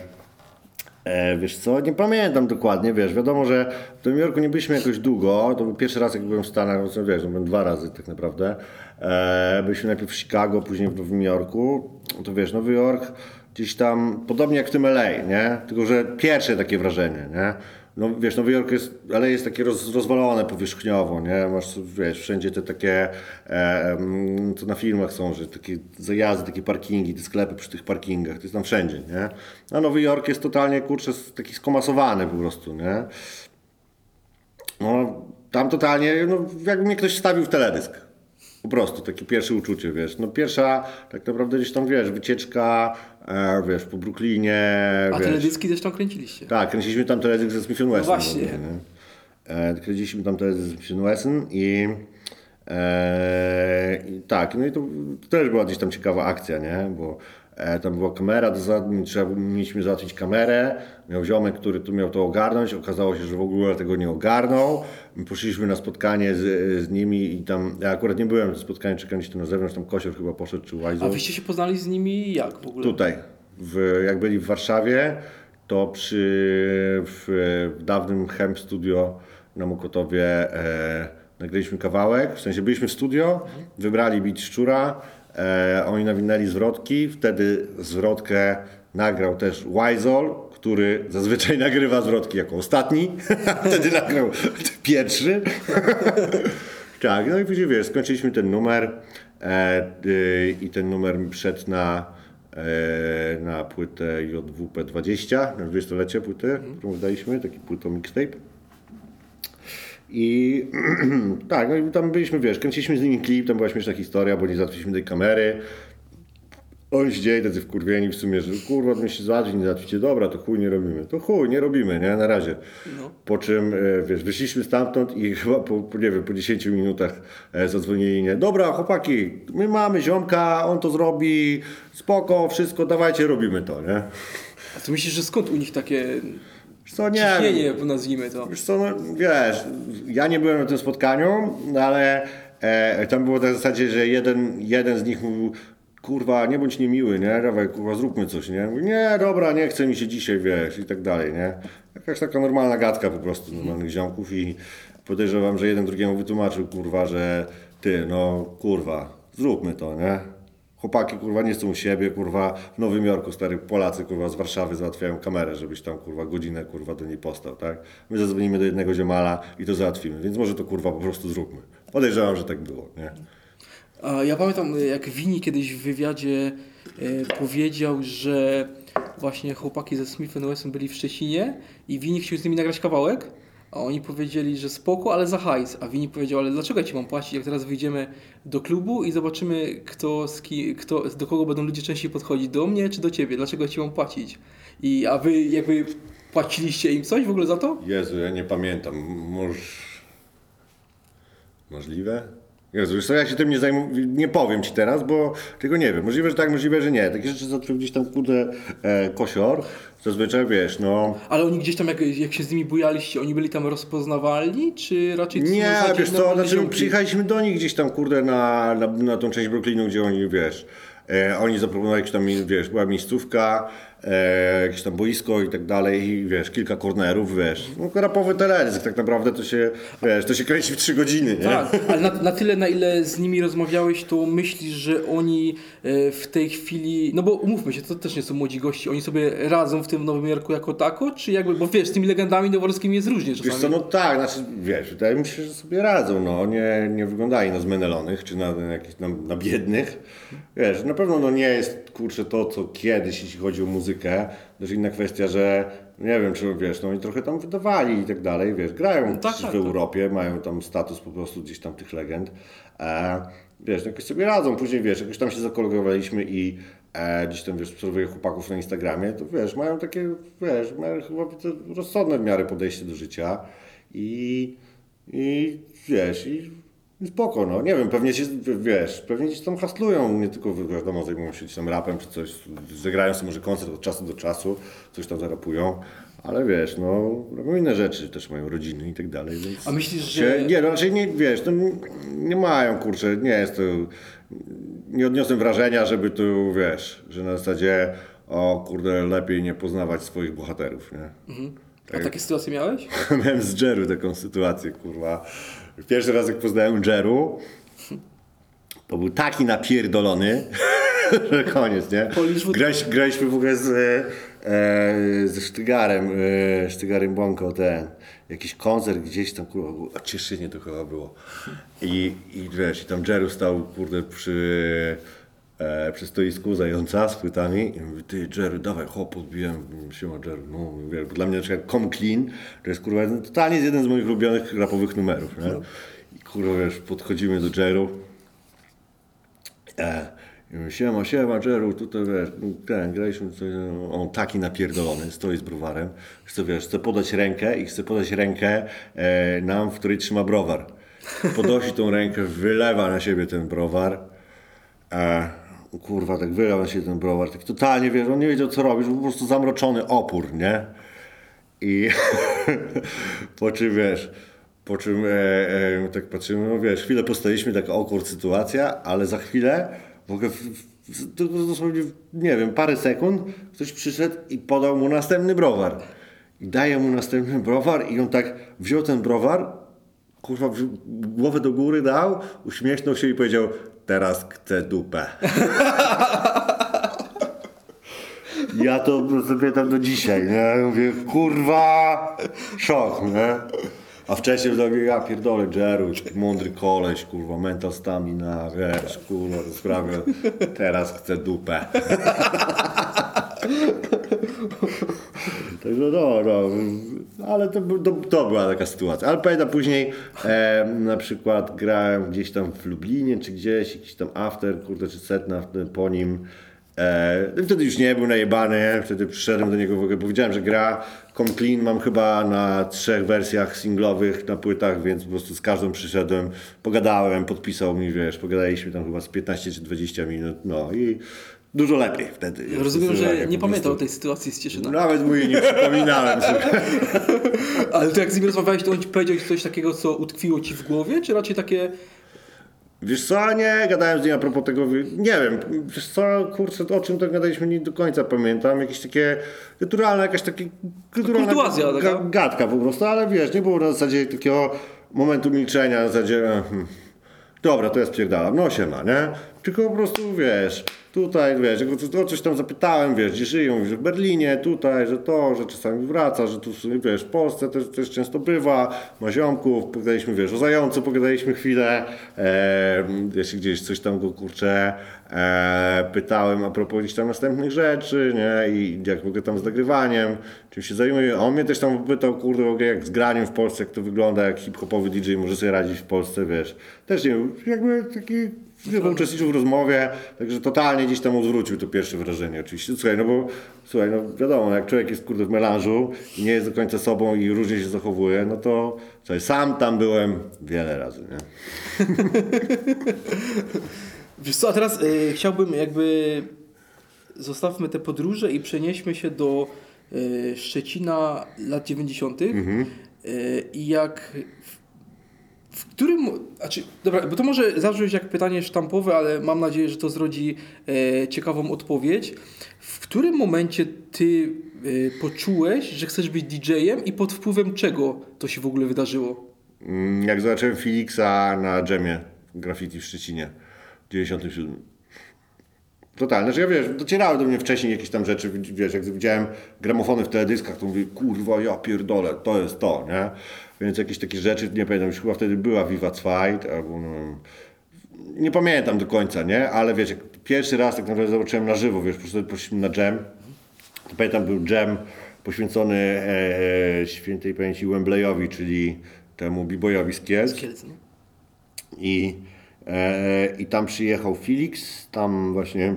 e, wiesz co, nie pamiętam dokładnie, wiesz, wiadomo, że w Nowym Jorku nie byliśmy jakoś długo, to był pierwszy raz jak byłem w Stanach, no wiesz, no byłem dwa razy tak naprawdę. E, byliśmy najpierw w Chicago, później w Nowym Jorku, to wiesz, Nowy Jork gdzieś tam, podobnie jak w tym LA, nie? Tylko, że pierwsze takie wrażenie, nie? No wiesz, Nowy Jork jest, ale jest takie roz, rozwalone powierzchniowo, nie? Masz, wiesz, wszędzie te takie, e, co na filmach są, że takie zajazdy, takie parkingi, te sklepy przy tych parkingach, to jest tam wszędzie, nie? A Nowy Jork jest totalnie, kurczę, taki skomasowany po prostu, nie? No, tam totalnie, no jakby mnie ktoś wstawił w teledysk. Po prostu, takie pierwsze uczucie, wiesz. No pierwsza, tak naprawdę gdzieś tam, wiesz, wycieczka, e, wiesz, po Brooklynie, A wiesz. teledyski też tam kręciliście. Tak, kręciliśmy tam teledysk ze Smith Wesson. właśnie. w ogóle, nie? E, kręciliśmy tam teledysk ze Smith Wesson i, e, i tak, no i to, to też była gdzieś tam ciekawa akcja, nie? Bo tam była kamera, do trzeba, mieliśmy załatwić kamerę, miał ziomek, który tu miał to ogarnąć, okazało się, że w ogóle tego nie ogarnął. My poszliśmy na spotkanie z, z nimi i tam, ja akurat nie byłem na spotkaniu, czekaliśmy na zewnątrz, tam Kosior chyba poszedł, czy Łajzo. A wyście się poznali z nimi jak w ogóle? Tutaj, w, jak byli w Warszawie, to przy w, w dawnym Hemp Studio na Mokotowie e, nagraliśmy kawałek, w sensie byliśmy w studio, wybrali bić Szczura, e, oni nawinęli zwrotki, wtedy zwrotkę nagrał też Wizol, który zazwyczaj nagrywa zwrotki jako ostatni, wtedy nagrał pierwszy. Tak, no i później wiesz, skończyliśmy ten numer e, y, i ten numer szedł na, e, na płytę JWP20, na 20-lecie płytę, którą wydaliśmy, taki płyto mixtape. I tak, no i tam byliśmy, wiesz, kręciliśmy z nimi klip, tam była śmieszna historia, bo nie załatwiliśmy tej kamery. Oni siedzieli tacy wkurwieni w sumie, że kurwa, mi się załatwić, nie załatwicie, dobra, to chuj nie robimy. To chuj, nie robimy, nie, na razie. No. Po czym, e, wiesz, wyszliśmy stamtąd i chyba po, po, nie wiem, po 10 minutach e, zadzwonili nie. Dobra, chłopaki, my mamy ziomka, on to zrobi, spoko, wszystko, dawajcie, robimy to, nie? A ty myślisz, że skąd u nich takie... Co, nie ciśnienie, nazwijmy to. Wiesz co, no, wiesz, ja nie byłem na tym spotkaniu, no ale e, tam było na zasadzie, że jeden, jeden z nich mówił, kurwa, nie bądź niemiły, nie, dawaj, kurwa, zróbmy coś, nie, Mówi, nie, dobra, nie chce mi się dzisiaj, wiesz, i tak dalej, nie. Jakaś taka normalna gadka po prostu normalnych ziomków i podejrzewam, że jeden drugiemu wytłumaczył, kurwa, że ty, no, kurwa, zróbmy to, nie. Chłopaki, kurwa, nie chcą u siebie, kurwa, w Nowym Jorku, stary Polacy, kurwa, z Warszawy załatwiają kamerę, żebyś tam, kurwa, godzinę, kurwa, do niej postał, tak? My zadzwonimy do jednego ziomala i to załatwimy, więc może to, kurwa, po prostu zróbmy. Podejrzewam, że tak było, nie? A ja pamiętam, jak Wini kiedyś w wywiadzie e, powiedział, że właśnie chłopaki ze Smith Wesson byli w Szczecinie i Wini chciał z nimi nagrać kawałek, a oni powiedzieli, że spoko, ale za hajs. A Wini powiedział, ale dlaczego ja ci mam płacić, jak teraz wyjdziemy do klubu i zobaczymy, kto, z ki, kto, do kogo będą ludzie częściej podchodzić, do mnie czy do ciebie, dlaczego ja ci mam płacić? I, a wy jakby płaciliście im coś w ogóle za to? Jezu, ja nie pamiętam. Moż... Możliwe? Jezu, wiesz co, ja się tym nie zajmuję, nie powiem Ci teraz, bo tego nie wiem. Możliwe, że tak, możliwe, że nie. Takie rzeczy załatwił gdzieś tam, kurde, e, kosior. Zazwyczaj, wiesz, no... Ale oni gdzieś tam, jak, jak się z nimi bujaliście, oni byli tam rozpoznawalni, czy raczej Nie, wiesz co, znaczy ziomki? przyjechaliśmy do nich gdzieś tam, kurde, na, na, na tą część Brooklynu, gdzie oni, wiesz, e, oni zaproponowali jakieś tam, wiesz, była miejscówka, jakieś tam boisko i tak dalej i, wiesz, kilka kornerów, wiesz, no rapowy teledysk tak naprawdę to się, wiesz, to się kręci w trzy godziny, nie? Tak, ale na, na tyle, na ile z nimi rozmawiałeś, to myślisz, że oni e, w tej chwili, no bo umówmy się, to też nie są młodzi gości, oni sobie radzą w tym Nowym Jorku jako tako, czy jakby, bo wiesz, z tymi legendami noworodskimi jest różnie czasami. Wiesz co, no tak, znaczy, wiesz, wydaje mi się, że sobie radzą, no, nie, nie wyglądali na zmenelonych, czy na, na, jakichś, na, na biednych, wiesz, na pewno no nie jest, kurczę, to, co kiedyś, jeśli chodzi o muzykę, też inna kwestia, że, nie wiem, czy, wiesz, no oni trochę tam wydawali i tak dalej, wiesz, grają tak, w tak, Europie, mają tam status po prostu gdzieś tam tych legend, e, wiesz, no jakoś sobie radzą, później, wiesz, jakoś tam się zakolegowaliśmy i e, gdzieś tam, wiesz, obserwuję chłopaków na Instagramie, to wiesz, mają takie, wiesz, mają chyba rozsądne w miarę podejście do życia i, i wiesz, i, i spoko, no, nie wiem, pewnie się, wiesz, pewnie gdzieś tam haslują, nie tylko, wiadomo, zajmują się tam rapem czy coś, zagrają sobie może koncert od czasu do czasu, coś tam zarapują, ale wiesz, no, robią inne rzeczy, też mają rodziny i tak dalej. A myślisz, się, że... Nie, no, raczej nie, wiesz, no, nie mają, kurczę, nie jest to... Nie odniosłem wrażenia, żeby tu, wiesz, że na zasadzie, o kurde, lepiej nie poznawać swoich bohaterów, nie? A takie sytuacje miałeś? Miałem z Jeru taką sytuację, kurwa. Pierwszy raz jak poznałem Jeru, to był taki napierdolony, że koniec, nie? Hollywood. Graliśmy, w ogóle z, e, ze Sztygarem, e, Sztygarem Błąko, ten, jakiś koncert gdzieś tam, kurwa, był- a Cieszynie to chyba było. I, i wiesz, i tam Jeru stał, kurde, przy, e, przy stoisku zająca z płytami. I mówi, ty Jeru, dawaj, hop, podbiłem, siema Jeru, no, wiesz, bo dla mnie na przykład Come Clean, to jest, kurwa, jeden- totalnie jeden z moich ulubionych rapowych numerów, nie? I kurwa, wiesz, podchodzimy do Jeru, E, i mówię, siema, siema, Jeru, tutaj wiesz, ten, graliśmy, coś, no, on taki napierdolony, stoi z browarem, chce, wiesz, chce podać rękę i chce podać rękę e, nam, w której trzyma browar. Podnosi tą rękę, wylewa na siebie ten browar, e, kurwa, tak na siebie ten browar, tak totalnie, wiesz, on nie wiedział co robić, po prostu zamroczony opór, nie? I po czym wiesz, po czym e, e, tak patrzymy, no wiesz, chwilę postaliśmy, taka awkward sytuacja, ale za chwilę, w ogóle dosłownie, nie wiem, parę sekund, ktoś przyszedł i podał mu następny browar. I daje mu następny browar i on tak wziął ten browar, kurwa, głowę do góry dał, uśmiechnął się i powiedział, teraz chcę dupę. Ja to pamiętam do dzisiaj, nie? Mówię, kurwa, szok, nie? A wcześniej w drogi, ja pierdolę, Jeru, mądry koleś, kurwa, mental stamina, wiesz, kurwa, to sprawia, teraz chcę dupę. Także no, no, ale to, to, to była taka sytuacja. Ale pamiętam później e, na przykład grałem gdzieś tam w Lublinie, czy gdzieś, jakiś tam after, kurde, czy set na, po nim. E, no wtedy już nie był najebany, wtedy przyszedłem do niego w ogóle, powiedziałem, że gra Come Clean mam chyba na trzech wersjach singlowych na płytach, więc po prostu z każdą przyszedłem, pogadałem, podpisał mi, wiesz, pogadaliśmy tam chyba z 15 czy 20 minut, no i dużo lepiej wtedy. wiesz, Rozumiem, że nie pamiętał tej sytuacji z Cieszyna. Nawet mu jej nie przypominałem. słuchaj. Ale to jak z nim rozmawiałeś, to on ci powiedział coś takiego, co utkwiło ci w głowie, czy raczej takie... Wiesz co, nie, gadałem z nim a propos tego, nie wiem, wiesz co, kurczę, o czym to gadaliśmy, nie do końca pamiętam, jakieś takie kulturalne, jakaś takie kulturalna kurtuazja taka? ga- gadka po prostu, ale wiesz, nie było na zasadzie takiego momentu milczenia, na zasadzie, e, hmm, dobra, to jest pierdalam, no się ma, nie? Tylko po prostu, wiesz, tutaj, wiesz, o coś tam zapytałem, wiesz, gdzie żyją, że w Berlinie, tutaj, że to, że czasami wraca, że tu, wiesz, w Polsce też, też często bywa, ma ziomków, pogadaliśmy, wiesz, o zającu, pogadaliśmy chwilę, e, jeśli gdzieś coś tam go, kurczę, e, pytałem a propos gdzieś tam następnych rzeczy, nie, i jak ogóle tam z nagrywaniem, czym się zajmuje, a on mnie też tam pytał, kurde, w ogóle jak z graniem w Polsce, jak to wygląda, jak hip-hopowy DJ może sobie radzić w Polsce, wiesz, też nie wiem, jakby taki Chyba uczestniczył w rozmowie, także totalnie gdzieś tam odwrócił to pierwsze wrażenie oczywiście. Słuchaj, no bo słuchaj, no wiadomo, jak człowiek jest kurde w melanżu i nie jest do końca sobą i różnie się zachowuje, no to słuchaj, sam tam byłem wiele razy, nie? Wiesz co, a teraz y, chciałbym jakby... Zostawmy te podróże i przenieśmy się do y, Szczecina lat 90. Y, I jak... W, którym... Znaczy, dobra, bo to może zabrzmieć jak pytanie sztampowe, ale mam nadzieję, że to zrodzi e, ciekawą odpowiedź. W którym momencie ty e, poczułeś, że chcesz być DJ-em i pod wpływem czego to się w ogóle wydarzyło? Mm, Jak zobaczyłem Felixa na dżemie graffiti w Szczecinie w 97. Totalnie, że ja wiesz, docierały do mnie wcześniej jakieś tam rzeczy, wiesz, jak widziałem gramofony w teledyskach, to mówię, kurwa, ja pierdolę, to jest to, nie? Więc jakieś takie rzeczy, nie pamiętam, już chyba wtedy była Viva Fight, albo no, nie pamiętam do końca, nie? Ale wiesz, pierwszy raz tak naprawdę zobaczyłem na żywo, wiesz, po prostu poszliśmy na jam, to pamiętam był jam poświęcony e, świętej pamięci Wembleyowi, czyli temu b-boyowi z Kielc. Kielc, no? I, e, I tam przyjechał Felix, tam właśnie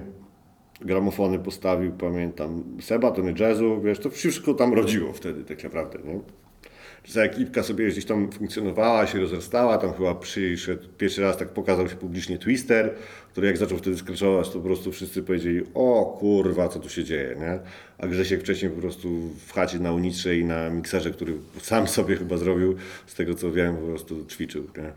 gramofony postawił, pamiętam, Seba, tony jazzu, wiesz, to wszystko tam rodziło wtedy tak naprawdę, nie? Cała ekipka sobie gdzieś tam funkcjonowała, się rozrastała, tam chyba przyszedł, pierwszy raz tak pokazał się publicznie Twister, który jak zaczął wtedy skraczować, to po prostu wszyscy powiedzieli, o kurwa, co tu się dzieje, nie? A Grzesiek wcześniej po prostu w chacie na Unitrze i na mikserze, który sam sobie chyba zrobił, z tego co wiem, po prostu ćwiczył, nie?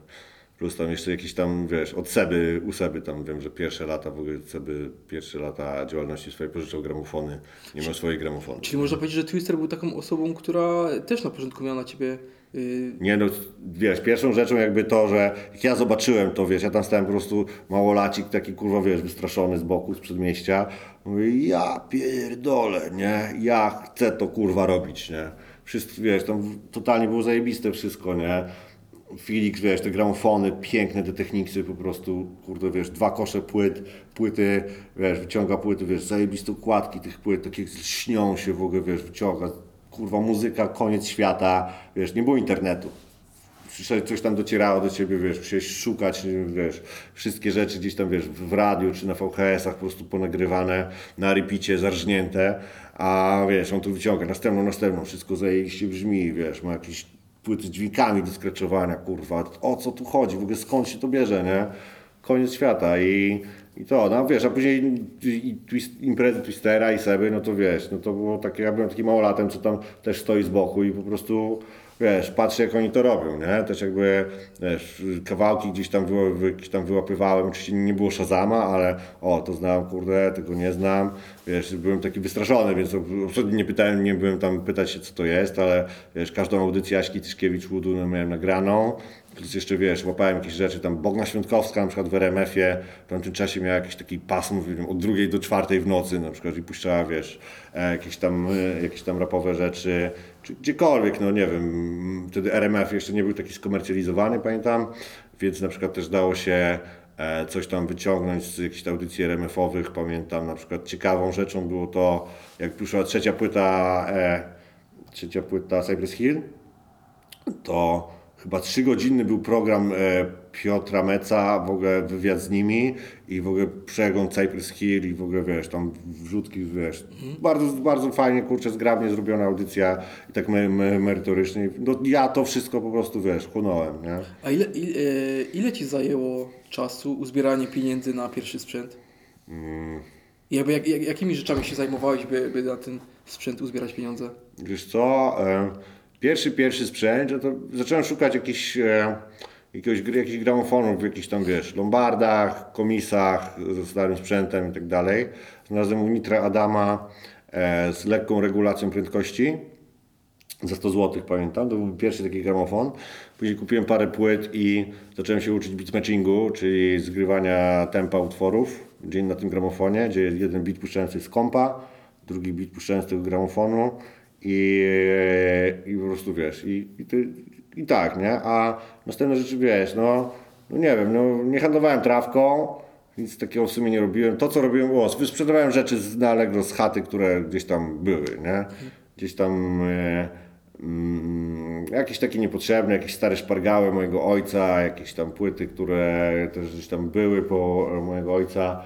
Plus tam jeszcze jakieś tam, wiesz, od Seby, u Seby tam wiem, że pierwsze lata, w ogóle Seby pierwsze lata działalności swojej pożyczał gramofony, nie miał swojej gramofony. Czyli można powiedzieć, że Twister był taką osobą, która też na początku miała na ciebie. Yy, Nie no, wiesz, pierwszą rzeczą jakby to, że jak ja zobaczyłem to, wiesz, ja tam stałem po prostu małolacik taki, kurwa, wiesz, wystraszony z boku, z przedmieścia. Mówię, ja pierdolę, nie, ja chcę to, kurwa, robić, nie. Wszystko, wiesz, tam totalnie było zajebiste wszystko, nie. Felix, wiesz, te gramofony, piękne te techniksy, po prostu, kurde, wiesz, dwa kosze płyt, płyty, wiesz, wyciąga płyty, wiesz, zajebiste układki tych płyt, takie śnią się w ogóle, wiesz, wyciąga, kurwa, muzyka, koniec świata, wiesz, nie było internetu. Coś tam docierało do ciebie, wiesz, musiałeś szukać, wiesz, wszystkie rzeczy gdzieś tam, wiesz, w radiu czy na VHS-ach po prostu ponagrywane, na repicie, zarżnięte, a wiesz, on tu wyciąga następną, następną, wszystko zajebiście brzmi, wiesz, ma jakieś płyty z dźwiękami do skreczowania, kurwa, o co tu chodzi, w ogóle skąd się to bierze, nie? Koniec świata i, i to, no wiesz, a później i twist, imprezy Twistera i Seby, no to wiesz, no to było takie, ja byłem takim małolatem, co tam też stoi z boku i po prostu, wiesz, patrzę jak oni to robią, nie? Też jakby, wiesz, kawałki gdzieś tam, wy, gdzieś tam wyłapywałem, oczywiście nie było Shazama, ale o, to znam, kurde, tego nie znam, wiesz, byłem taki wystraszony, więc absolutnie nie pytałem, nie byłem tam pytać się, co to jest, ale wiesz, każdą audycję Aśki Tyszkiewicz Łudu no, miałem nagraną, plus jeszcze, wiesz, łapałem jakieś rzeczy, tam Bogna Świątkowska na przykład w RMF-ie, w tamtym czasie miała jakiś taki pasm, wiem, od drugiej do czwartej w nocy na przykład i puszczała, wiesz, e, jakieś tam, e, jakieś tam rapowe rzeczy, czy gdziekolwiek, no nie wiem, wtedy RMF jeszcze nie był taki skomercjalizowany, pamiętam, więc na przykład też dało się e, coś tam wyciągnąć z jakichś audycji RMF-owych, pamiętam na przykład ciekawą rzeczą było to, jak przyszła trzecia płyta, e, trzecia płyta Cypress Hill, to chyba trzygodzinny był program e, Piotra Meca, w ogóle wywiad z nimi i w ogóle przegląd Cypress Hill i w ogóle wiesz, tam wrzutki, wiesz, bardzo, bardzo fajnie, kurczę, zgrabnie zrobiona audycja i tak me, me, merytorycznie. No ja to wszystko po prostu, wiesz, chłonąłem, nie? a ile, ile, ile ci zajęło czasu uzbieranie pieniędzy na pierwszy sprzęt? I jakby jak, jak, jakimi rzeczami się zajmowałeś, by, by na ten sprzęt uzbierać pieniądze? Wiesz co, e, pierwszy, pierwszy sprzęt, no to zacząłem szukać jakichś, e, jakiegoś, jakichś gramofonów w jakichś tam, wiesz, lombardach, komisach ze starym sprzętem i tak dalej. Znalazłem Unitra Adama e, z lekką regulacją prędkości. Za 100 zł pamiętam, to był pierwszy taki gramofon. Później kupiłem parę płyt i zacząłem się uczyć beatmatchingu, czyli zgrywania tempa utworów. Dzień na tym gramofonie, gdzie jeden beat puszczający z kompa, drugi beat puszczający z tego gramofonu i, i po prostu wiesz, i, i, ty, i tak, nie? A następne rzeczy wiesz, no, no nie wiem, no nie handlowałem trawką, nic takiego w sumie nie robiłem. To, co robiłem, było, sprzedawałem rzeczy z, na Allegro z chaty, które gdzieś tam były, nie? Gdzieś tam e, mm, jakieś takie niepotrzebne, jakieś stare szpargały mojego ojca, jakieś tam płyty, które też gdzieś tam były po e, mojego ojca.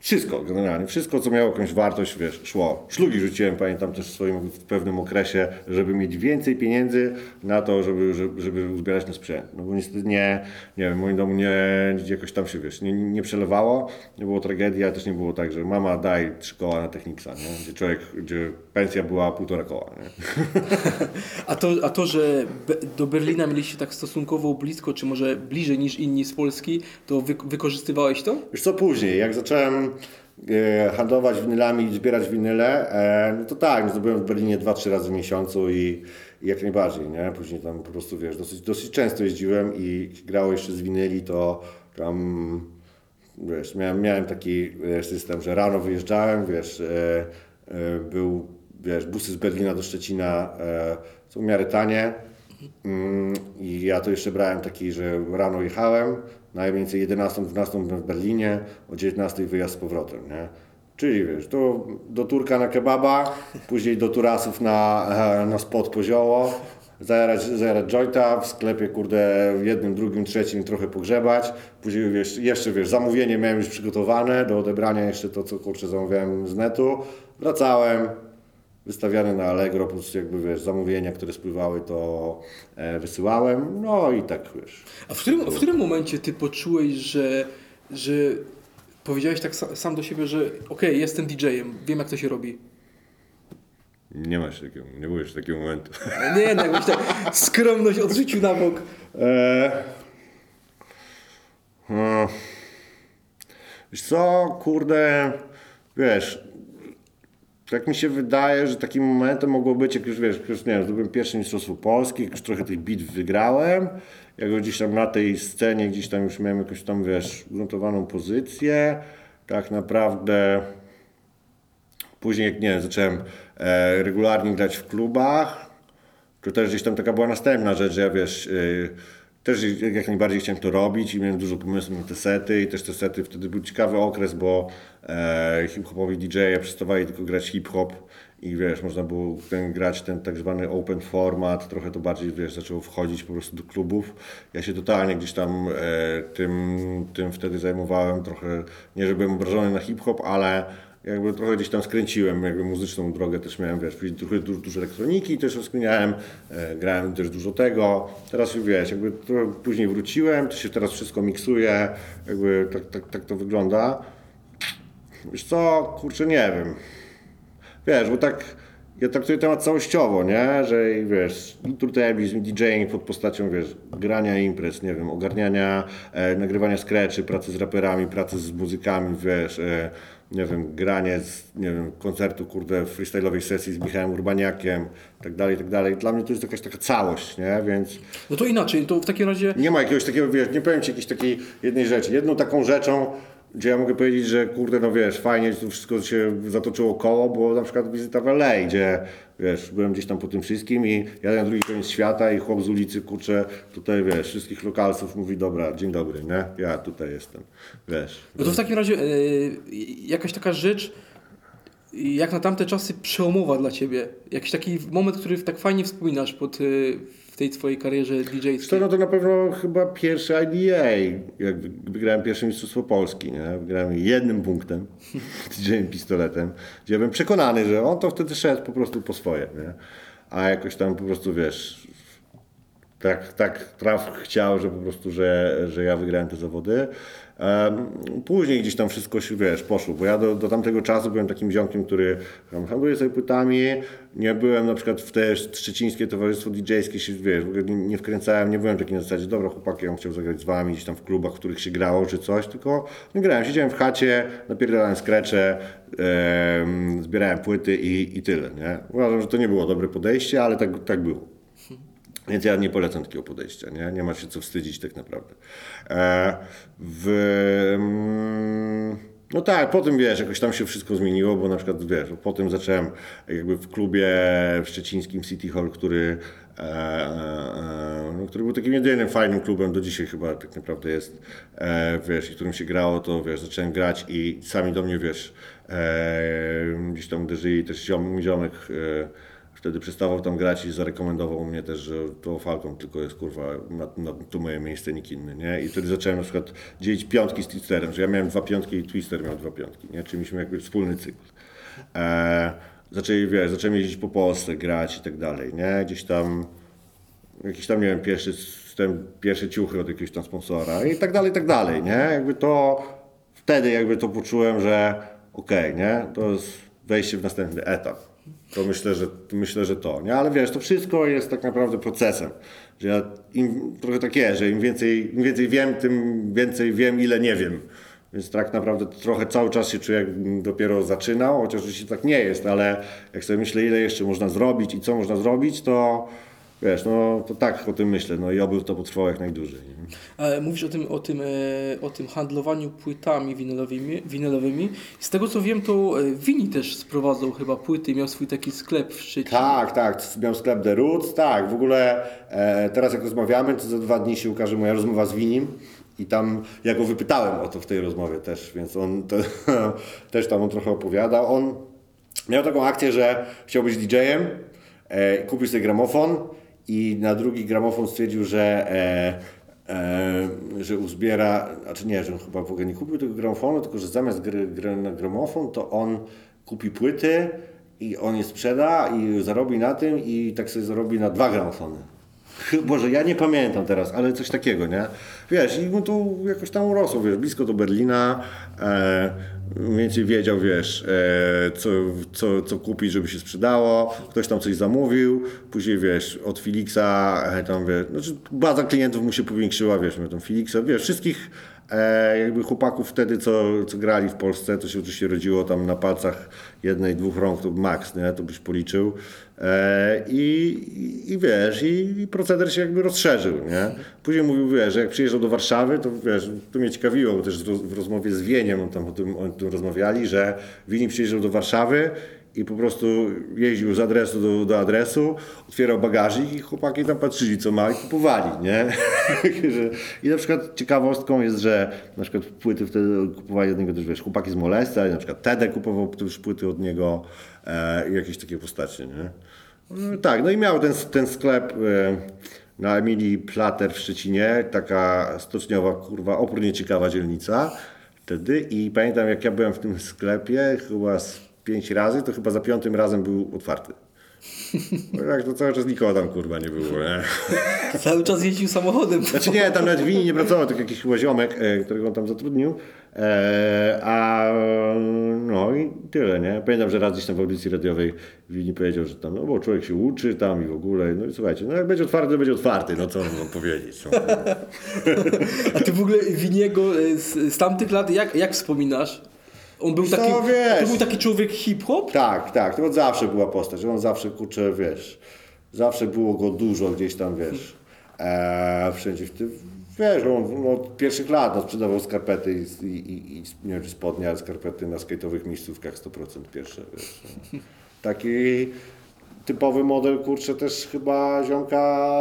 Wszystko, generalnie, wszystko, co miało jakąś wartość, wiesz, szło. Szlugi rzuciłem, pamiętam też w swoim w pewnym okresie, żeby mieć więcej pieniędzy na to, żeby, żeby, żeby uzbierać na sprzęt. No bo niestety nie, nie wiem, moim domu nie, jakoś tam się, wiesz, nie, nie przelewało, nie było tragedii, ale też nie było tak, że mama daj trzy koła na Technicsa, nie? Gdzie człowiek, gdzie pensja była półtora koła, nie? A to, a to że do Berlina mieliście tak stosunkowo blisko, czy może bliżej niż inni z Polski, to wy, wykorzystywałeś to? Wiesz co później, jak zacząłem e, handlować winylami i zbierać winyle, e, no to tak, no zdobyłem w Berlinie 2-3 razy w miesiącu i, i jak najbardziej, nie? Później tam po prostu, wiesz, dosyć, dosyć często jeździłem i grało jeszcze z winyli, to tam, wiesz, miałem, miałem taki system, że rano wyjeżdżałem, wiesz, e, był, wiesz, busy z Berlina do Szczecina są w miarę tanie, Mm, I ja to jeszcze brałem taki, że rano jechałem, najmniej 11-12 byłem w Berlinie, o 19 wyjazd z powrotem, nie? Czyli wiesz, to do Turka na kebaba, później do Turasów na, e, na spot pozioło, zajarać, zajarać jointa, w sklepie kurde jednym, drugim, trzecim trochę pogrzebać, później wiesz, jeszcze wiesz, zamówienie miałem już przygotowane do odebrania jeszcze to, co kurczę zamawiałem z netu, wracałem, wystawiane na Allegro, po prostu jakby wiesz, zamówienia, które spływały, to e, wysyłałem, no i tak wiesz. A w którym, w którym momencie ty poczułeś, że, że powiedziałeś tak sa- sam do siebie, że okej, jestem DJ-em, wiem jak to się robi? Nie masz takiego, nie jeszcze takiego momentu. Nie, no jakbyś tak skromność odrzucił na bok. E, no, wiesz co, kurde, wiesz, tak mi się wydaje, że takim momentem mogło być, jak już wiesz, już nie wiem, zdobyłem pierwsze mistrzostwo Polski, już trochę tych bit wygrałem, jak gdzieś tam na tej scenie, gdzieś tam już miałem jakąś tam, wiesz, ugruntowaną pozycję, tak naprawdę Później, jak nie wiem, zacząłem e, regularnie grać w klubach, to też gdzieś tam taka była następna rzecz, że ja wiesz, y, też jak najbardziej chciałem to robić i miałem dużo pomysłów na te sety i też te sety, wtedy był ciekawy okres, bo e, hip-hopowi DJ-e przestawali tylko grać hip-hop i wiesz, można było ten, grać ten tak zwany open format, trochę to bardziej, wiesz, zaczęło wchodzić po prostu do klubów. Ja się totalnie gdzieś tam e, tym, tym wtedy zajmowałem, trochę, nie że byłem obrażony na hip-hop, ale jakby trochę gdzieś tam skręciłem, jakby muzyczną drogę też miałem, wiesz, trochę dużo, dużo elektroniki też rozkminiałem, e, grałem też dużo tego. Teraz wiesz, jakby trochę później wróciłem, to się teraz wszystko miksuje, jakby tak, tak, tak to wygląda. Wiesz co, kurczę, nie wiem. Wiesz, bo tak ja traktuję temat całościowo, nie? Że wiesz, turtabizm, DJing pod postacią, wiesz, grania imprez, nie wiem, ogarniania, e, nagrywania skreczy, pracy z raperami, pracy z muzykami, wiesz, e, nie wiem, granie z, nie wiem, koncertu, kurde, freestyle'owej sesji z Michałem Urbaniakiem, tak dalej, tak dalej. Dla mnie to jest jakaś taka całość, nie? Więc No to inaczej, to w takim razie nie ma jakiegoś takiego, wiesz, nie powiem Ci jakiejś takiej jednej rzeczy. Jedną taką rzeczą, gdzie ja mogę powiedzieć, że kurde, no wiesz, fajnie to wszystko się zatoczyło koło, było na przykład wizyta w LA, gdzie wiesz, byłem gdzieś tam po tym wszystkim i jadę na drugi koniec świata i chłop z ulicy, kurczę, tutaj wiesz, wszystkich lokalców mówi, dobra, dzień dobry, nie? Ja tutaj jestem, wiesz. No to w takim razie e, jakaś taka rzecz, jak na tamte czasy przełomowa dla Ciebie. Jakiś taki moment, który tak fajnie wspominasz pod, w tej twojej karierze DJ-skiej. no to na pewno chyba pierwszy IDA, jak wygrałem pierwsze Mistrzostwo Polski, nie? Wygrałem jednym punktem, DJ pistoletem, gdzie byłem przekonany, że on to wtedy szedł po prostu po swoje, nie? A jakoś tam po prostu, wiesz, tak, tak traf chciał, że po prostu, że, że ja wygrałem te zawody. Później gdzieś tam wszystko się, wiesz, poszło, bo ja do, do tamtego czasu byłem takim ziomkiem, który handluje sobie płytami, nie byłem na przykład w te szczecińskie towarzystwo DJ-skie, się, wiesz, w ogóle nie, wkręcałem, nie byłem taki na zasadzie, dobra chłopaki, ja chciał zagrać z wami gdzieś tam w klubach, w których się grało czy coś, tylko nie grałem, siedziałem w chacie, napierdalałem skrecze, em, zbierałem płyty i, i tyle, nie? Uważam, że to nie było dobre podejście, ale tak, tak było. Więc ja nie polecam takiego podejścia, nie? Nie ma się co wstydzić tak naprawdę. E, w, mm, no tak, potem wiesz, jakoś tam się wszystko zmieniło, bo na przykład wiesz, potem zacząłem jakby w klubie w szczecińskim City Hall, który, e, e, no, który był takim jedynym fajnym klubem, do dzisiaj chyba tak naprawdę jest, e, wiesz, i którym się grało, to wiesz, zacząłem grać i sami do mnie, wiesz, e, gdzieś tam uderzyli też ziom, ziomek, e, Wtedy przestawał tam grać i zarekomendował mnie też, że to Falcon tylko jest kurwa, na, na moje miejsce, nikt inny, nie? I wtedy zacząłem na przykład dzielić piątki z Twisterem, że ja miałem dwa piątki i Twister miał dwa piątki, nie? Czyli mieliśmy jakby wspólny cykl. E, zaczęli, wiesz, zacząłem jeździć po Polsce, grać i tak dalej, nie? Gdzieś tam, jakiś tam, nie wiem, pierwszy, ten, pierwsze ciuchy od jakiegoś tam sponsora i tak dalej, i tak dalej, nie? Jakby to, wtedy jakby to poczułem, że okej, nie? To jest wejście w następny etap. To myślę, że myślę, że to, nie? Ale wiesz, to wszystko jest tak naprawdę procesem. Że ja im, trochę tak jest, że im więcej, im więcej wiem, tym więcej wiem, ile nie wiem. Więc tak naprawdę trochę cały czas się czuję, jakbym dopiero zaczynał, chociaż oczywiście tak nie jest, ale jak sobie myślę, ile jeszcze można zrobić i co można zrobić, to wiesz, no to tak o tym myślę, no i oby to potrwało jak najdłużej. Nie? E, Mówisz o tym, o tym, e, o tym handlowaniu płytami winylowymi, winylowymi. Z tego co wiem, to e, Wini też sprowadzał chyba płyty, miał swój taki sklep w Szczecinie. Tak, tak, miał sklep The Roots, tak, w ogóle e, teraz jak rozmawiamy, to za dwa dni się ukaże moja rozmowa z Winim i tam ja go wypytałem o to w tej rozmowie też, więc on to, też tam on trochę opowiadał. On miał taką akcję, że chciał być DJ-em, e, kupił sobie gramofon i na drugi gramofon stwierdził, że e, e, że uzbiera, znaczy nie, że on chyba w ogóle nie kupił tego gramofonu, tylko że zamiast gry, gry na gramofon, to on kupi płyty i on je sprzeda i zarobi na tym i tak sobie zarobi na dwa gramofony. Boże, ja nie pamiętam teraz, ale coś takiego, nie? Wiesz, i to jakoś tam urosło, wiesz, blisko do Berlina, e, wiedział, wiesz, e, co, co, co kupić, żeby się sprzedało, ktoś tam coś zamówił, później, wiesz, od Felixa, e, tam, wiesz, znaczy baza klientów mu się powiększyła, wiesz, miał tam Felixa, wiesz, wszystkich e, jakby chłopaków wtedy, co, co grali w Polsce, to się oczywiście rodziło tam na palcach jednej, dwóch rąk, to max, nie? to byś policzył. E, i, i, I wiesz, i, i proceder się jakby rozszerzył, nie? Później mówił, wiesz, że jak przyjeżdżał do Warszawy, to wiesz, to mnie ciekawiło, bo też w rozmowie z Wieniem on tam o tym, o tym rozmawiali, że Wini przyjeżdżał do Warszawy i po prostu jeździł z adresu do, do adresu, otwierał bagażnik i chłopaki tam patrzyli, co ma i kupowali, nie? I na przykład ciekawostką jest, że na przykład płyty wtedy kupowali od niego też, wiesz, chłopaki z Molesta, na przykład Tede kupował też płyty od niego e, i jakieś takie postacie, nie? No, tak, no i miał ten, ten sklep e, na Emilii Plater w Szczecinie, taka stoczniowa, kurwa, opórnie ciekawa dzielnica wtedy i pamiętam jak ja byłem w tym sklepie chyba z pięć razy, to chyba za piątym razem był otwarty. No jak to cały czas nikogo tam kurwa nie było, nie? Cały czas jeździł samochodem. Znaczy nie, tam nawet Wini nie pracował, tylko jakiś chyba ziomek, e, którego on tam zatrudnił. E, a no i tyle, nie? Pamiętam, że raz gdzieś tam w audycji radiowej Wini powiedział, że tam, no bo człowiek się uczy tam i w ogóle. No i słuchajcie, no jak będzie otwarty, to będzie otwarty, no co mam powiedzieć. No. A ty w ogóle Winiego e, z, z tamtych lat, jak, jak wspominasz? On był taki, wiesz? to był taki człowiek hip-hop? Tak, tak, to zawsze była postać, on zawsze, kurczę, wiesz, zawsze było go dużo gdzieś tam, wiesz, e, wszędzie w tym, wiesz, on no, od pierwszych lat no, sprzedawał skarpety i, i, i nie wiem, czy spodnie, ale skarpety na skate'owych miejscówkach 100% pierwsze, wiesz. no. Taki typowy model, kurczę, też chyba ziomka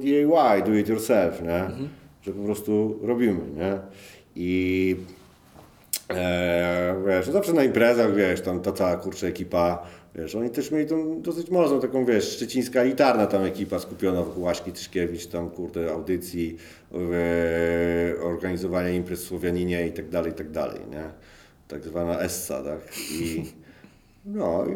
DIY, do it yourself, nie? Że po prostu robimy, nie? I Eee, wiesz, no zawsze na imprezach, wiesz, tam ta cała kurczę ekipa, wiesz, oni też mieli tą dosyć mocną taką, wiesz, szczecińska elitarna tam ekipa skupiona wokół Łaśki Tyszkiewicz, tam kurde audycji, e, organizowania imprez w Słowianinie i tak dalej, i tak dalej, nie? Tak zwana Essa, tak? I no,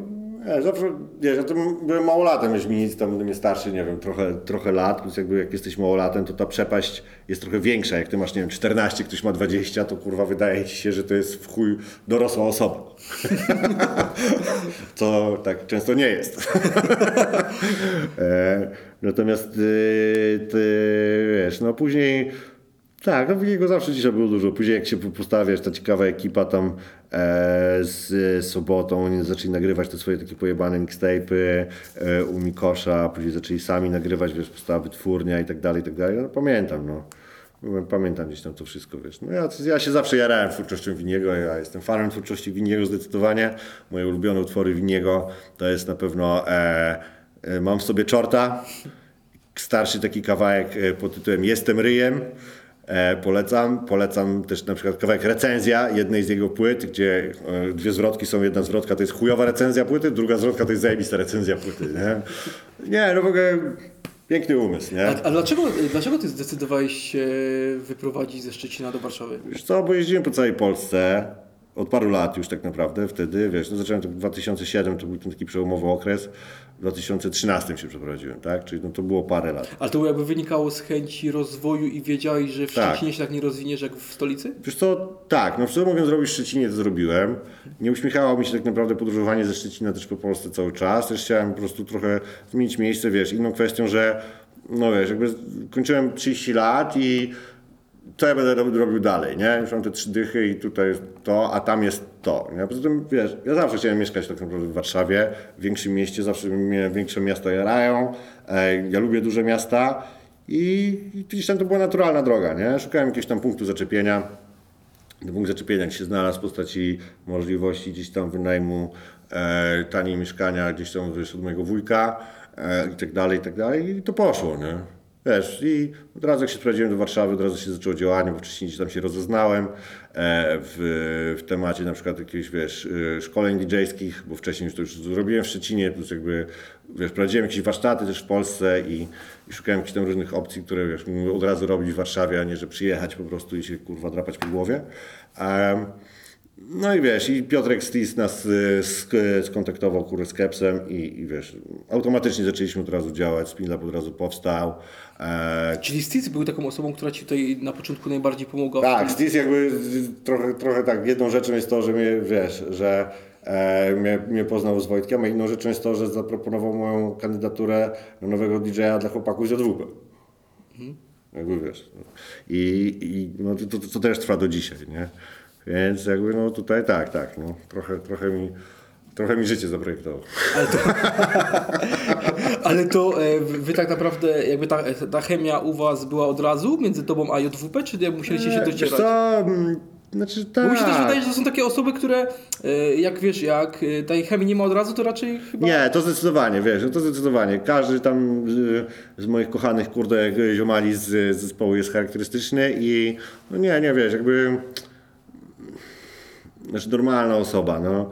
Nie, zawsze, wiesz, ja tam byłem małolatem, już mi nic tam mnie starszy, nie wiem, trochę, trochę lat, więc jakby jak jesteś małolatem, to ta przepaść jest trochę większa. Jak ty masz, nie wiem, 14, ktoś ma 20, to kurwa wydaje ci się, że to jest w chuj dorosła osoba. Co tak często nie jest. e, natomiast y, ty, wiesz, no później tak, no jego zawsze dzisiaj było dużo. Później jak się postawiasz, ta ciekawa ekipa tam e, z Sobotą, oni zaczęli nagrywać te swoje takie pojebane mixtape'y e, u Mikosza, później zaczęli sami nagrywać, wiesz, powstała wytwórnia i tak dalej, i tak dalej. No, pamiętam, no. Pamiętam gdzieś tam to wszystko, wiesz. No ja, ja się zawsze jarałem twórczością Winiego, ja jestem fanem twórczości Winiego zdecydowanie. Moje ulubione utwory Winiego to jest na pewno e, e, Mam w sobie czorta, starszy taki kawałek e, pod tytułem Jestem ryjem. E, polecam. Polecam też na przykład kawałek recenzja jednej z jego płyt, gdzie e, dwie zwrotki są. Jedna zwrotka to jest chujowa recenzja płyty, druga zwrotka to jest zajebista recenzja płyty. Nie, nie no w ogóle piękny umysł, nie? A, a dlaczego, dlaczego ty zdecydowałeś się wyprowadzić ze Szczecina do Warszawy? Wiesz co, bo jeździłem po całej Polsce od paru lat już tak naprawdę wtedy, wiesz, no zacząłem to w 2007, to był ten taki przełomowy okres, w 2013 się przeprowadziłem, tak, czyli no to było parę lat. Ale to jakby wynikało z chęci rozwoju i wiedziałeś, że w Tak. Szczecinie się tak nie rozwiniesz jak w stolicy? Wiesz co, tak, no co mogłem zrobić w Szczecinie, to zrobiłem. Nie uśmiechało mi się tak naprawdę podróżowanie ze Szczecina też po Polsce cały czas. Też chciałem po prostu trochę zmienić miejsce, wiesz, inną kwestią, że no wiesz, jakby kończyłem 30 lat i co ja będę robił, dalej, nie? Już mam te trzy dychy i tutaj jest to, a tam jest to, nie? Poza tym, wiesz, ja zawsze chciałem mieszkać tak naprawdę w Warszawie, w większym mieście, zawsze mnie większe miasta jarają, ja lubię duże miasta i, i gdzieś tam to była naturalna droga, nie? Szukałem jakiegoś tam punktu zaczepienia, punkt zaczepienia się znalazł w postaci możliwości gdzieś tam wynajmu e, taniej mieszkania gdzieś tam wiesz, od mojego wujka e, i tak dalej, i tak dalej i to poszło, nie? Wiesz, i od razu jak się sprowadziłem do Warszawy, od razu się zaczęło działanie, bo wcześniej tam się rozeznałem e, w, w temacie na przykład jakichś, wiesz, e, szkoleń DJ-skich, bo wcześniej już to już zrobiłem w Szczecinie, plus jakby, wiesz, prowadziłem jakieś warsztaty też w Polsce i, i szukałem jakichś tam różnych opcji, które, wiesz, od razu robić w Warszawie, a nie, że przyjechać po prostu i się, kurwa, drapać po głowie. Em, no i wiesz, i Piotrek Stis nas sk- skontaktował kurde z Kepsem i, i wiesz, automatycznie zaczęliśmy od razu działać, Spinlab od razu powstał. E, Czyli Steve był taką osobą, która ci tutaj na początku najbardziej pomogła. tak, Stis jakby trochę, trochę tak, jedną rzeczą jest to, że mnie, wiesz, że e, mnie, mnie poznał z Wojtkiem, a inną rzeczą jest to, że zaproponował moją kandydaturę na nowego DJ-a dla chłopaków z JWP. Jakby wiesz. no. I, i no, to, to, to też trwa do dzisiaj, nie? Więc jakby no tutaj tak, tak, no, trochę, trochę mi trochę mi życie zaprojektował. Ale to e, wy wy tak naprawdę, jakby ta, ta chemia u was była od razu między tobą a JWP, czy musieliście się Wiesz docierać? co, mm, znaczy tak. Bo mi się też wydaje, że to są takie osoby, które e, jak wiesz, jak e, tej chemii nie ma od razu, to raczej chyba... Nie, to zdecydowanie, wiesz, no to zdecydowanie. Każdy tam z, z moich kochanych, kurde, ziomali z, z zespołu jest charakterystyczny i no nie, nie, wiesz, jakby znaczy normalna osoba, no.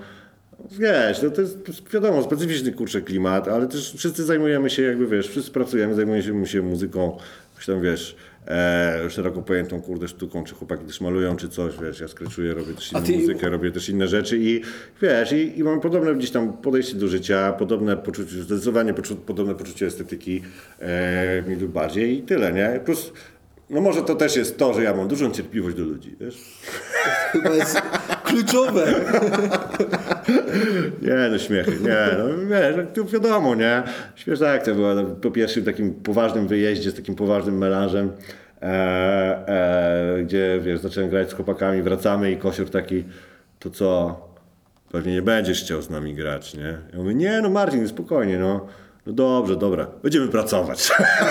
Wiesz, no to jest wiadomo, specyficzny kurczę klimat, ale też wszyscy zajmujemy się jakby, wiesz, wszyscy pracujemy, zajmujemy się muzyką, jakąś tam, wiesz, e, szeroko pojętą, kurde, sztuką, czy chłopaki też malują, czy coś, wiesz, ja skraczuję, robię też inną ty- muzykę, robię też inne rzeczy i wiesz, i, i mam podobne gdzieś tam podejście do życia, podobne poczucie, zdecydowanie poczu, podobne poczucie estetyki, e, mniej lub bardziej i tyle, nie? Plus, no może to też jest to, że ja mam dużą cierpliwość do ludzi, wiesz? Chyba jest kluczowe. Nie, no śmiechy, nie, no wiesz, no, to wiadomo, nie? Śmieszna akcja była no, po pierwszym takim poważnym wyjeździe z takim poważnym melanżem, e, e, gdzie, wiesz, zacząłem grać z chłopakami, wracamy i Kosior taki, to co, pewnie nie będziesz chciał z nami grać, nie? Ja mówię, nie, no Marcin, spokojnie, no. No dobrze, dobra, będziemy pracować.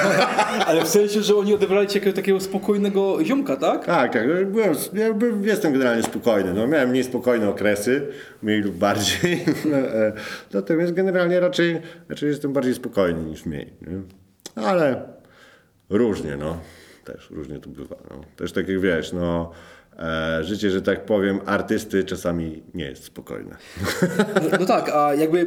Ale w sensie, że oni odebrali cię jako takiego spokojnego ziomka, tak? Tak, tak. no, Byłem, ja byłem, jestem generalnie spokojny. No, miałem mniej spokojne okresy, mniej lub bardziej. No, e, Natomiast generalnie raczej, raczej jestem bardziej spokojny niż mniej. Nie? Ale różnie, no. Też różnie to bywa. No. Też tak jak wiesz, no. E, życie, że tak powiem, artysty czasami nie jest spokojne. No, no tak, a jakby e,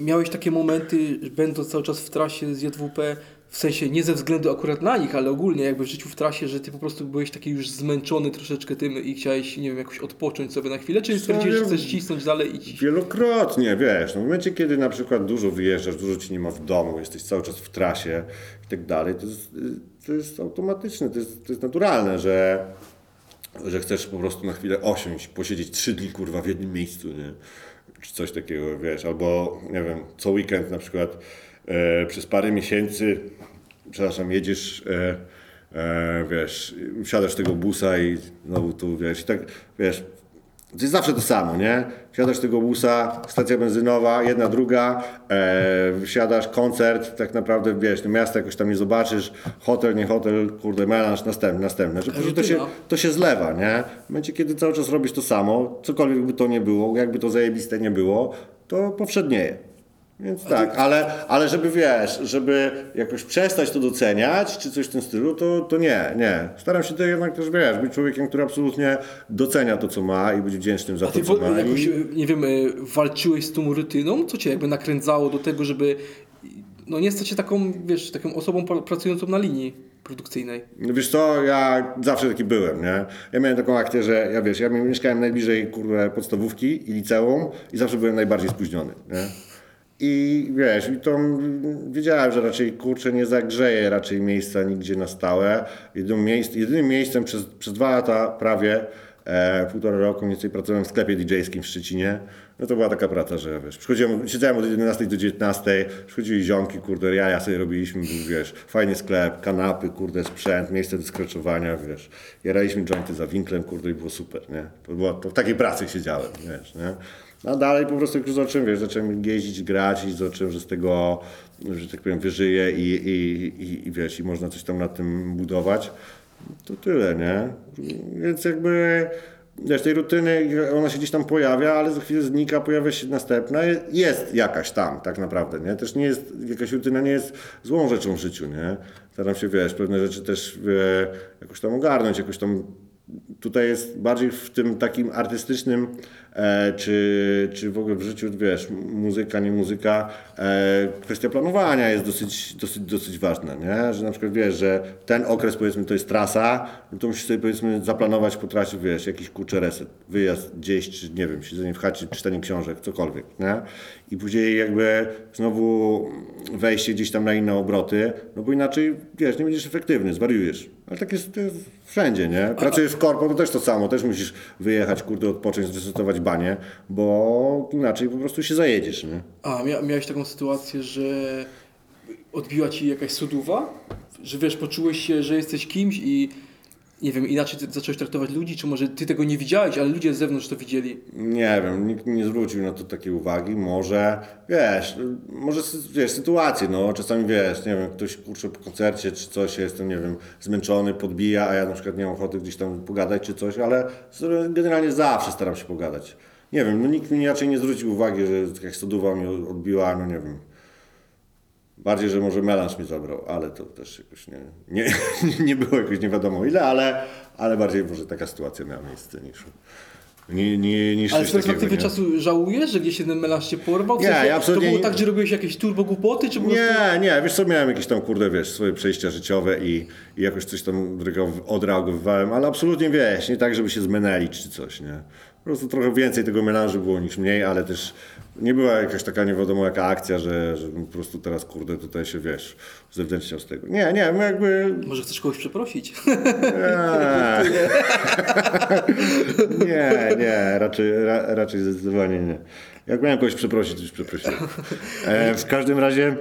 miałeś takie momenty, będąc cały czas w trasie z JWP, w sensie nie ze względu akurat na nich, ale ogólnie jakby w życiu w trasie, że ty po prostu byłeś taki już zmęczony troszeczkę tym i chciałeś, nie wiem, jakoś odpocząć sobie na chwilę, czy stwierdziłeś, że chcesz cisnąć dalej i. Wielokrotnie, wiesz, no w momencie, kiedy na przykład dużo wyjeżdżasz, dużo ci nie ma w domu, jesteś cały czas w trasie i tak dalej, to jest, to jest automatyczne, to jest, to jest naturalne, że, że chcesz po prostu na chwilę osiąść, posiedzieć trzy dni, kurwa, w jednym miejscu, nie? Czy coś takiego, wiesz, albo, nie wiem, co weekend na przykład e, przez parę miesięcy, przepraszam, jedziesz... E, E, wiesz, wsiadasz tego busa i znowu tu, wiesz, i tak, wiesz, to jest zawsze to samo, nie? Wsiadasz tego busa, stacja benzynowa, jedna, druga, e, wsiadasz, koncert, tak naprawdę, wiesz, no miasta jakoś tam nie zobaczysz, hotel, nie hotel, kurde, melanż, następny, następny. Że później to się, to się zlewa, nie? W momencie, kiedy cały czas robisz to samo, cokolwiek by to nie było, jakby to zajebiste nie było, to powszednieje. Więc tak, ale, ale żeby wiesz, żeby jakoś przestać to doceniać, czy coś w tym stylu, to, to nie, nie. Staram się to jednak też, wiesz, być człowiekiem, który absolutnie docenia to, co ma i być wdzięcznym za A ty to, co ma. jakoś, I... nie wiem, e, walczyłeś z tą rutyną? Co cię jakby nakręcało do tego, żeby no nie stać się taką, wiesz, taką osobą pra- pracującą na linii produkcyjnej? No Wiesz co, ja zawsze taki byłem, nie? Ja miałem taką akcję, że ja wiesz, ja mieszkałem najbliżej kurwa podstawówki i liceum i zawsze byłem najbardziej spóźniony, nie? I wiesz, i to wiedziałem, że raczej kurczę nie zagrzeje raczej miejsca nigdzie na stałe. Jedynym, miejsc, jedynym miejscem przez, przez dwa lata prawie, e, półtora roku mniej więcej pracowałem w sklepie DJ-skim w Szczecinie. No to była taka praca, że wiesz, przychodziłem, siedziałem od 11 do 19, przychodzili ziomki, kurde, jaja sobie robiliśmy, był, wiesz, fajny sklep, kanapy, kurde, sprzęt, miejsce do skraczowania, wiesz. Jaraliśmy jointy za winklem, kurde, i było super, nie? To, to w takiej pracy siedziałem, wiesz, nie? A dalej po prostu już zacząłem, wiesz, zacząłem jeździć, grać i zobaczyłem, że z tego, że tak powiem, wyżyję i, i, i, i wiesz, i można coś tam na tym budować. To tyle, nie? Więc jakby, wiesz, tej rutyny, ona się gdzieś tam pojawia, ale za chwilę znika, pojawia się następna. Jest jakaś tam, tak naprawdę, nie? Też nie jest, jakaś rutyna nie jest złą rzeczą w życiu, nie? Staram się, wiesz, pewne rzeczy też e, jakoś tam ogarnąć, jakoś tam tutaj jest bardziej w tym takim artystycznym, czy, czy w ogóle w życiu, wiesz, muzyka, nie muzyka, e, kwestia planowania jest dosyć, dosyć, dosyć ważna, nie? Że na przykład wiesz, że ten okres powiedzmy to jest trasa, no to musisz sobie powiedzmy zaplanować po trasie, wiesz, jakiś kurczę reset, wyjazd gdzieś, czy nie wiem, siedzenie w chacie, czytanie książek, cokolwiek, nie? I później jakby znowu wejście gdzieś tam na inne obroty, no bo inaczej, wiesz, nie będziesz efektywny, zwariujesz. Ale tak jest, to jest wszędzie, nie? Pracujesz w korpo, to też to samo, też musisz wyjechać, kurde, odpocząć, zresetować banie, bo inaczej po prostu się zajedziesz, nie? A, mia- miałeś taką sytuację, że odbiła ci jakaś soduwa? Że wiesz, poczułeś się, że jesteś kimś i nie wiem, inaczej zacząłeś traktować ludzi, czy może ty tego nie widziałeś, ale ludzie z zewnątrz to widzieli. Nie wiem, nikt nie zwrócił na to takiej uwagi. Może, wiesz, może wiesz, sytuacje, no czasami wiesz, nie wiem, ktoś kurczę po koncercie czy coś, ja jestem, nie wiem, zmęczony, podbija, a ja na przykład nie mam ochoty gdzieś tam pogadać czy coś, ale generalnie zawsze staram się pogadać. Nie wiem, no nikt mi raczej nie zwrócił uwagi, że jakaś soduwa mnie odbiła, no nie wiem. Bardziej, że może melanż mnie zabrał, ale to też jakoś nie, nie, nie było jakoś nie wiadomo ile, ale, ale bardziej może taka sytuacja miała miejsce niż, nie, nie, niż Ale z perspektywy takiego, nie? czasu żałujesz, że gdzieś jeden melanż cię porwał? W Nie, ja absolutnie To było nie- tak, że robiłeś jakieś turbo głupoty, czy po prostu... Nie, nie, wiesz co, miałem jakieś tam, kurde, wiesz, swoje przejścia życiowe i, i jakoś coś tam odreagow- odreagowywałem, ale absolutnie, wiesz, nie tak, żeby się zmenęli czy coś, nie. Po prostu trochę więcej tego melanżu było niż mniej, ale też nie była jakaś taka nie wiadomo jaka akcja, że, że po prostu teraz, kurde, tutaj się, wiesz, zewnętrzniał z tego. Nie, nie, my jakby... Może chcesz kogoś przeprosić? Nie, nie, nie raczej, ra, raczej zdecydowanie nie. Jak miałem kogoś przeprosić, to już przeprosiłem. E, w każdym razie,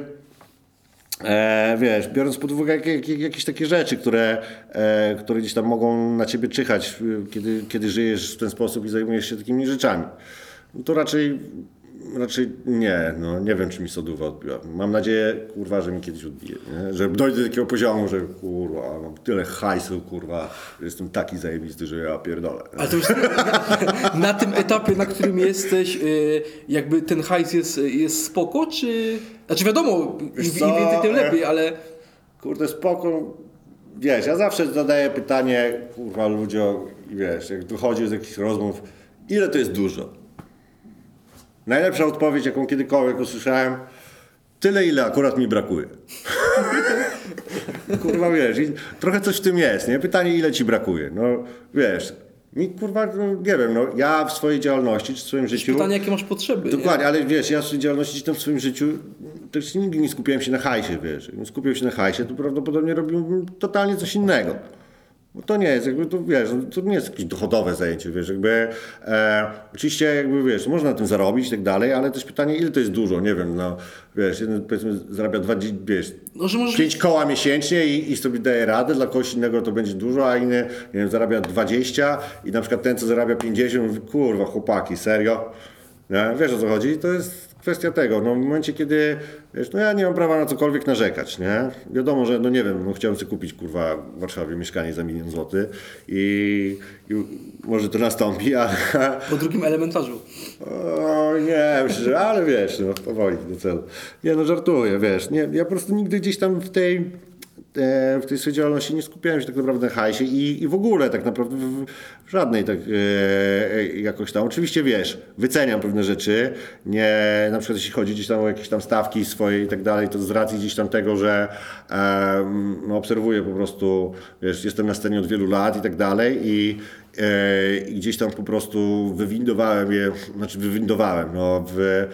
e, wiesz, biorąc pod uwagę jak, jak, jakieś takie rzeczy, które, e, które gdzieś tam mogą na ciebie czyhać, y, kiedy, kiedy żyjesz w ten sposób i zajmujesz się takimi rzeczami, no to raczej Raczej nie, no nie wiem, czy mi soduwa odbiła. Mam nadzieję, kurwa, że mi kiedyś odbije, nie? że dojdę do takiego poziomu, że kurwa, mam tyle hajsu, kurwa, że jestem taki zajebisty, że ja pierdolę. Ale to już na, na tym etapie, na którym jesteś, y, jakby ten hajs jest, jest spoko, czy... Znaczy wiadomo, im, Wiesz im więcej, tym lepiej, ale... Kurde, spoko. Wiesz, ja zawsze zadaję pytanie, kurwa, ludziom, wiesz, jak wychodzi z jakichś rozmów, ile to jest dużo? Najlepsza odpowiedź, jaką kiedykolwiek usłyszałem, tyle, ile akurat mi brakuje. kurwa, wiesz, i trochę coś w tym jest, nie? Pytanie, ile ci brakuje? No, wiesz, mi kurwa, no, nie wiem, no, ja w swojej działalności, czy w swoim życiu... Pytanie, jakie masz potrzeby. nie? Dokładnie, ale wiesz, ja w swojej działalności, czy tam w swoim życiu, też nigdy nie skupiałem się na hajsie, wiesz. Skupiał się na hajsie, to prawdopodobnie robiłbym totalnie coś innego. Bo to nie jest, jakby to wiesz, no, to nie jest jakieś dochodowe zajęcie, wiesz, jakby e, oczywiście jakby wiesz, można na tym zarobić i tak dalej, ale też pytanie, ile to jest dużo, nie wiem, no wiesz, jeden powiedzmy zarabia dwa, wiesz, No, że możesz pięć koła miesięcznie i, i sobie daje radę, dla kogoś innego to będzie dużo, a inny, nie wiem, zarabia 20 i na przykład ten, co zarabia 50, mówi, kurwa, chłopaki, serio? Nie? Wiesz o co chodzi? To jest kwestia tego, no w momencie, kiedy, wiesz, no ja nie mam prawa na cokolwiek narzekać, nie? Wiadomo, że, no nie wiem, no chciałem sobie kupić, kurwa, w Warszawie mieszkanie za milion złotych i, i może to nastąpi, ale... po drugim elementarzu. O nie, myślę, ale wiesz, no powoli do celu. Nie no, żartuję, wiesz, nie, ja po prostu nigdy gdzieś tam w tej, w tej swojej działalności nie skupiałem się tak naprawdę na hajsie i, i w ogóle tak naprawdę w, w żadnej tak e, jakoś tam. Oczywiście wiesz, wyceniam pewne rzeczy, nie, na przykład jeśli chodzi gdzieś tam o jakieś tam stawki swoje i tak dalej, to z racji gdzieś tam tego, że e, no, obserwuję po prostu, wiesz, jestem na scenie od wielu lat i tak dalej i E, i gdzieś tam po prostu wywindowałem je, znaczy wywindowałem, no, w, e,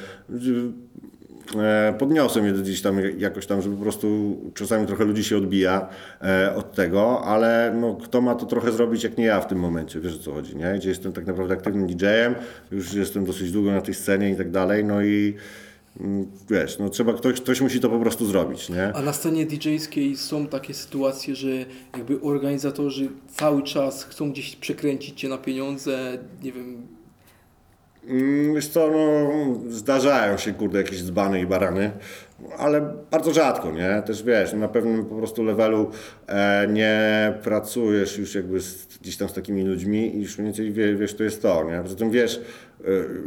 podniosłem je gdzieś tam jakoś tam, że po prostu czasami trochę ludzi się odbija e, od tego, ale no, kto ma to trochę zrobić jak nie ja w tym momencie, wiesz o co chodzi, nie? Gdzie jestem tak naprawdę aktywnym DJ-em, już jestem dosyć długo na tej scenie i tak dalej, no i mm, wiesz, no trzeba, ktoś, ktoś musi to po prostu zrobić, nie? A na scenie DJ-skiej są takie sytuacje, że jakby organizatorzy cały czas chcą gdzieś przekręcić cię na pieniądze, nie wiem, Wiesz co, no, zdarzają się, kurde, jakieś dzbany i barany, ale bardzo rzadko, nie? Też wiesz, na pewnym po prostu levelu e, nie pracujesz już jakby z, gdzieś tam z takimi ludźmi i już mniej więcej wie, wiesz, to jest to, nie? Poza tym wiesz,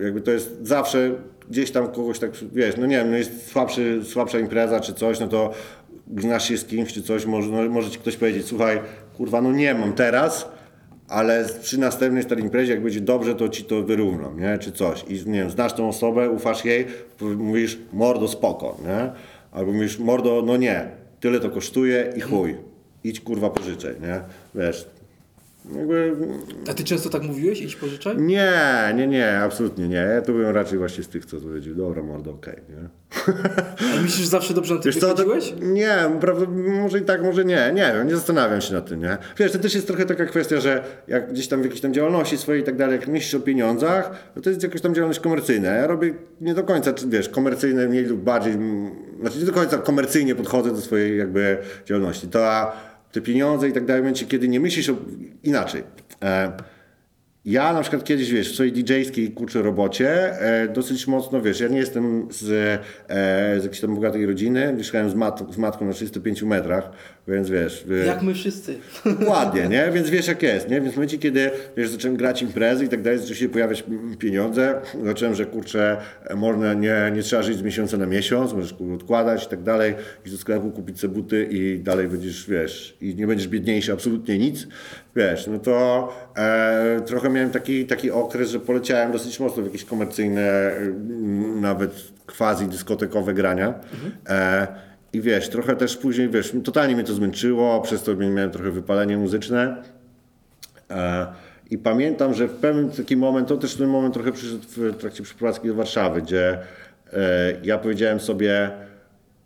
e, jakby to jest zawsze gdzieś tam kogoś tak, wiesz, no nie wiem, no jest słabszy, słabsza impreza czy coś, no to znasz się z kimś czy coś, może, no, może ci ktoś powiedzieć, słuchaj, kurwa, no nie mam teraz, ale przy następnej starej imprezie, jak będzie dobrze, to ci to wyrównam, nie? Czy coś. I nie wiem, znasz tą osobę, ufasz jej, mówisz, mordo, spoko, nie? Albo mówisz, mordo, no nie, tyle to kosztuje i chuj. Idź kurwa pożyczaj, nie? Wiesz, jakby... A ty często tak mówiłeś? Idź pożyczaj? Nie, nie, nie, absolutnie nie. Ja to byłem raczej właśnie z tych, co powiedział, dobra mordo, okej, nie? Ale myślisz, że zawsze dobrze na tym Wiesz co, to, wychodziłeś? nie, prawda, może i tak, może nie, nie wiem, nie zastanawiam się nad tym, nie. Wiesz, to też jest trochę taka kwestia, że jak gdzieś tam w jakiejś tam działalności swojej i tak dalej, jak myślisz o pieniądzach, to to jest jakaś tam działalność komercyjna. Ja robię nie do końca, czy wiesz, komercyjne mniej lub bardziej, znaczy nie do końca komercyjnie podchodzę do swojej jakby działalności. To a te pieniądze i tak dalej, w momencie, kiedy nie myślisz o, inaczej. E, ja na przykład kiedyś, wiesz, w swojej DJ-skiej kurczę robocie e, dosyć mocno, wiesz, ja nie jestem z, e, z jakiejś tam bogatej rodziny, mieszkałem z, mat, z matką na 35 metrach, więc wiesz... Jak my wszyscy. Ładnie, nie? Więc wiesz jak jest, nie? Więc w momencie, kiedy wiesz, zacząłem grać imprezy i tak dalej, zaczęły się pojawiać pieniądze, zacząłem, że kurczę, można, nie, nie trzeba żyć z miesiąca na miesiąc, możesz odkładać i tak dalej, iść do sklepu, kupić sobie buty i dalej będziesz, wiesz, i nie będziesz biedniejszy absolutnie nic, wiesz, no to e, trochę miałem taki, taki okres, że poleciałem dosyć mocno w jakieś komercyjne, mm, nawet quasi dyskotekowe grania. E, i wiesz, trochę też później, wiesz, totalnie mnie to zmęczyło, przez to miałem trochę wypalenie muzyczne. E, I pamiętam, że w pewnym taki moment, to też ten moment trochę przyszedł w trakcie przeprowadzki do Warszawy, gdzie e, ja powiedziałem sobie,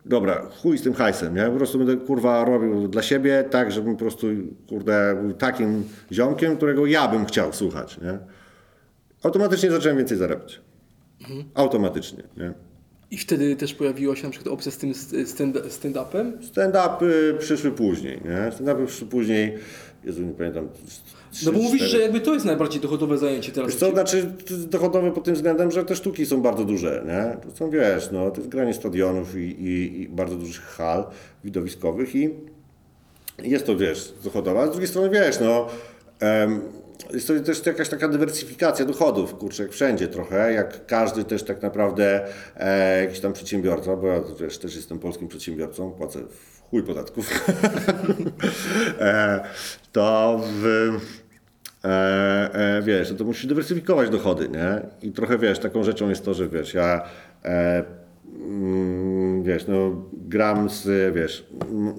dobra, chuj z tym hajsem, nie? Po prostu będę kurwa robił dla siebie tak, żebym po prostu, kurde, był takim ziomkiem, którego ja bym chciał słuchać, nie? Automatycznie zacząłem więcej zarabiać. Automatycznie, nie? I wtedy też pojawiła się na przykład opcja z tym stand- stand-upem. Stand-upy przyszły później, nie? Stand-upy przyszły później, Jezu, nie pamiętam. No bo mówisz, że jakby to jest najbardziej dochodowe zajęcie teraz. Wiesz co, znaczy dochodowe pod tym względem, że te sztuki są bardzo duże, nie? To są, wiesz, no, to jest granie stadionów i, i, i bardzo dużych hal widowiskowych i jest to, wiesz, dochodowe, a z drugiej strony, wiesz, no, em, jest to też jakaś taka dywersyfikacja dochodów, kurczę, jak wszędzie trochę, jak każdy też tak naprawdę e, jakiś tam przedsiębiorca, bo ja wiesz, też jestem polskim przedsiębiorcą, płacę w chuj podatków, e, to w, e, e, wiesz, no to musisz dywersyfikować dochody, nie? I trochę, wiesz, taką rzeczą jest to, że wiesz, ja e, wiesz, no gram z, wiesz,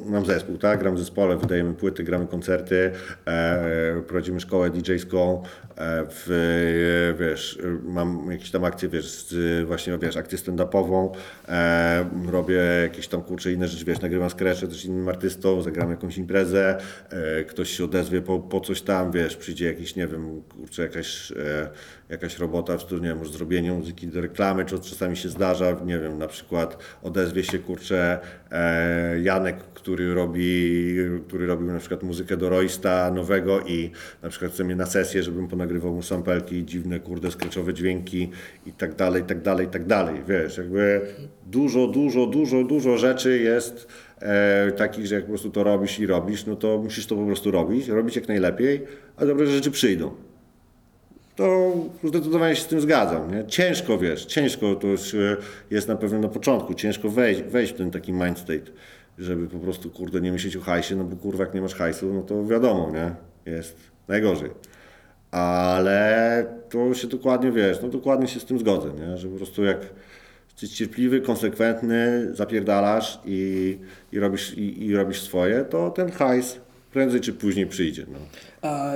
mam zespół, tak? Gram w zespole, wydajemy płyty, gramy koncerty, e, prowadzimy szkołę DJ-ską, w, e, wiesz, e, mam jakieś tam akcje, wiesz, z, właśnie, wiesz, akcję stand-upową, e, robię jakieś tam, kurczę, inne rzeczy, wiesz, nagrywam skrecze też innym artystom, zagram jakąś imprezę, e, ktoś się odezwie po, po coś tam, wiesz, przyjdzie jakiś, nie wiem, kurczę, jakaś, e, jakaś robota w nie wiem, może zrobienie muzyki do reklamy, czy czasami się zdarza, nie wiem, na przykład odezwie się, kurczę, e, Janek, który robi, który robił na przykład muzykę do Roysta nowego i na przykład chce mnie na sesję, żebym ponagrywał mu sampelki, dziwne, kurde, skreczowe dźwięki i tak dalej, i tak dalej, i tak dalej, wiesz, jakby dużo, dużo, dużo, dużo rzeczy jest e, takich, że jak po prostu to robisz i robisz, no to musisz to po prostu robić, robić jak najlepiej, a dobre rzeczy przyjdą to zdecydowanie się z tym zgadzam. Nie? Ciężko, wiesz, ciężko to e, jest na pewno na początku, ciężko wejść, wejść w ten taki mind state, żeby po prostu, kurde, nie myśleć o hajsie, no bo kurwa, jak nie masz hajsu, no to wiadomo, nie? Jest najgorzej. Ale to się dokładnie, wiesz, no dokładnie się z tym zgodzę, nie? Że po prostu jak jesteś cierpliwy, konsekwentny, zapierdalasz i, i, robisz, i, i robisz swoje, to ten hajs prędzej czy później przyjdzie, no. A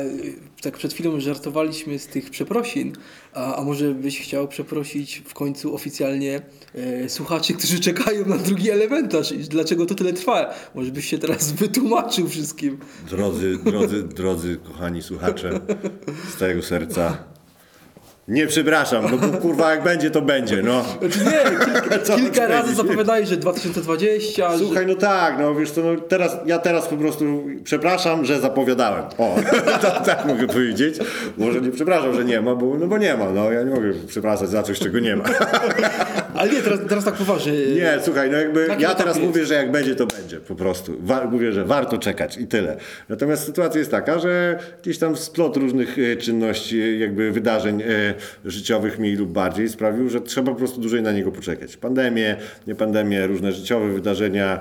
tak przed chwilą żartowaliśmy z tych przeprosin, a, a może byś chciał przeprosić w końcu oficjalnie e, słuchaczy, którzy czekają na drugi elementarz i dlaczego to tyle trwa? Może byś się teraz wytłumaczył wszystkim. Drodzy, drodzy, drodzy, kochani słuchacze, z całego serca. Nie przepraszam, no bo kurwa jak będzie, to będzie, no. Znaczy nie, kilka, kilka razy zapowiadałeś, że 2020, że... Słuchaj, no tak, no wiesz co, no teraz, ja teraz po prostu przepraszam, że zapowiadałem. O, tak, tak mogę powiedzieć. Może nie przepraszam, że nie ma, bo, no bo nie ma, no ja nie mogę przepraszać za coś, czego nie ma. Ale nie, teraz, teraz tak poważnie. Nie, słuchaj, no jakby Taki ja teraz jest. mówię, że jak będzie, to będzie po prostu. Mówię, że warto czekać i tyle. Natomiast sytuacja jest taka, że gdzieś tam splot różnych e, czynności, jakby wydarzeń e, życiowych mniej lub bardziej sprawił, że trzeba po prostu dłużej na niego poczekać. Pandemie, nie pandemie, różne życiowe wydarzenia. E,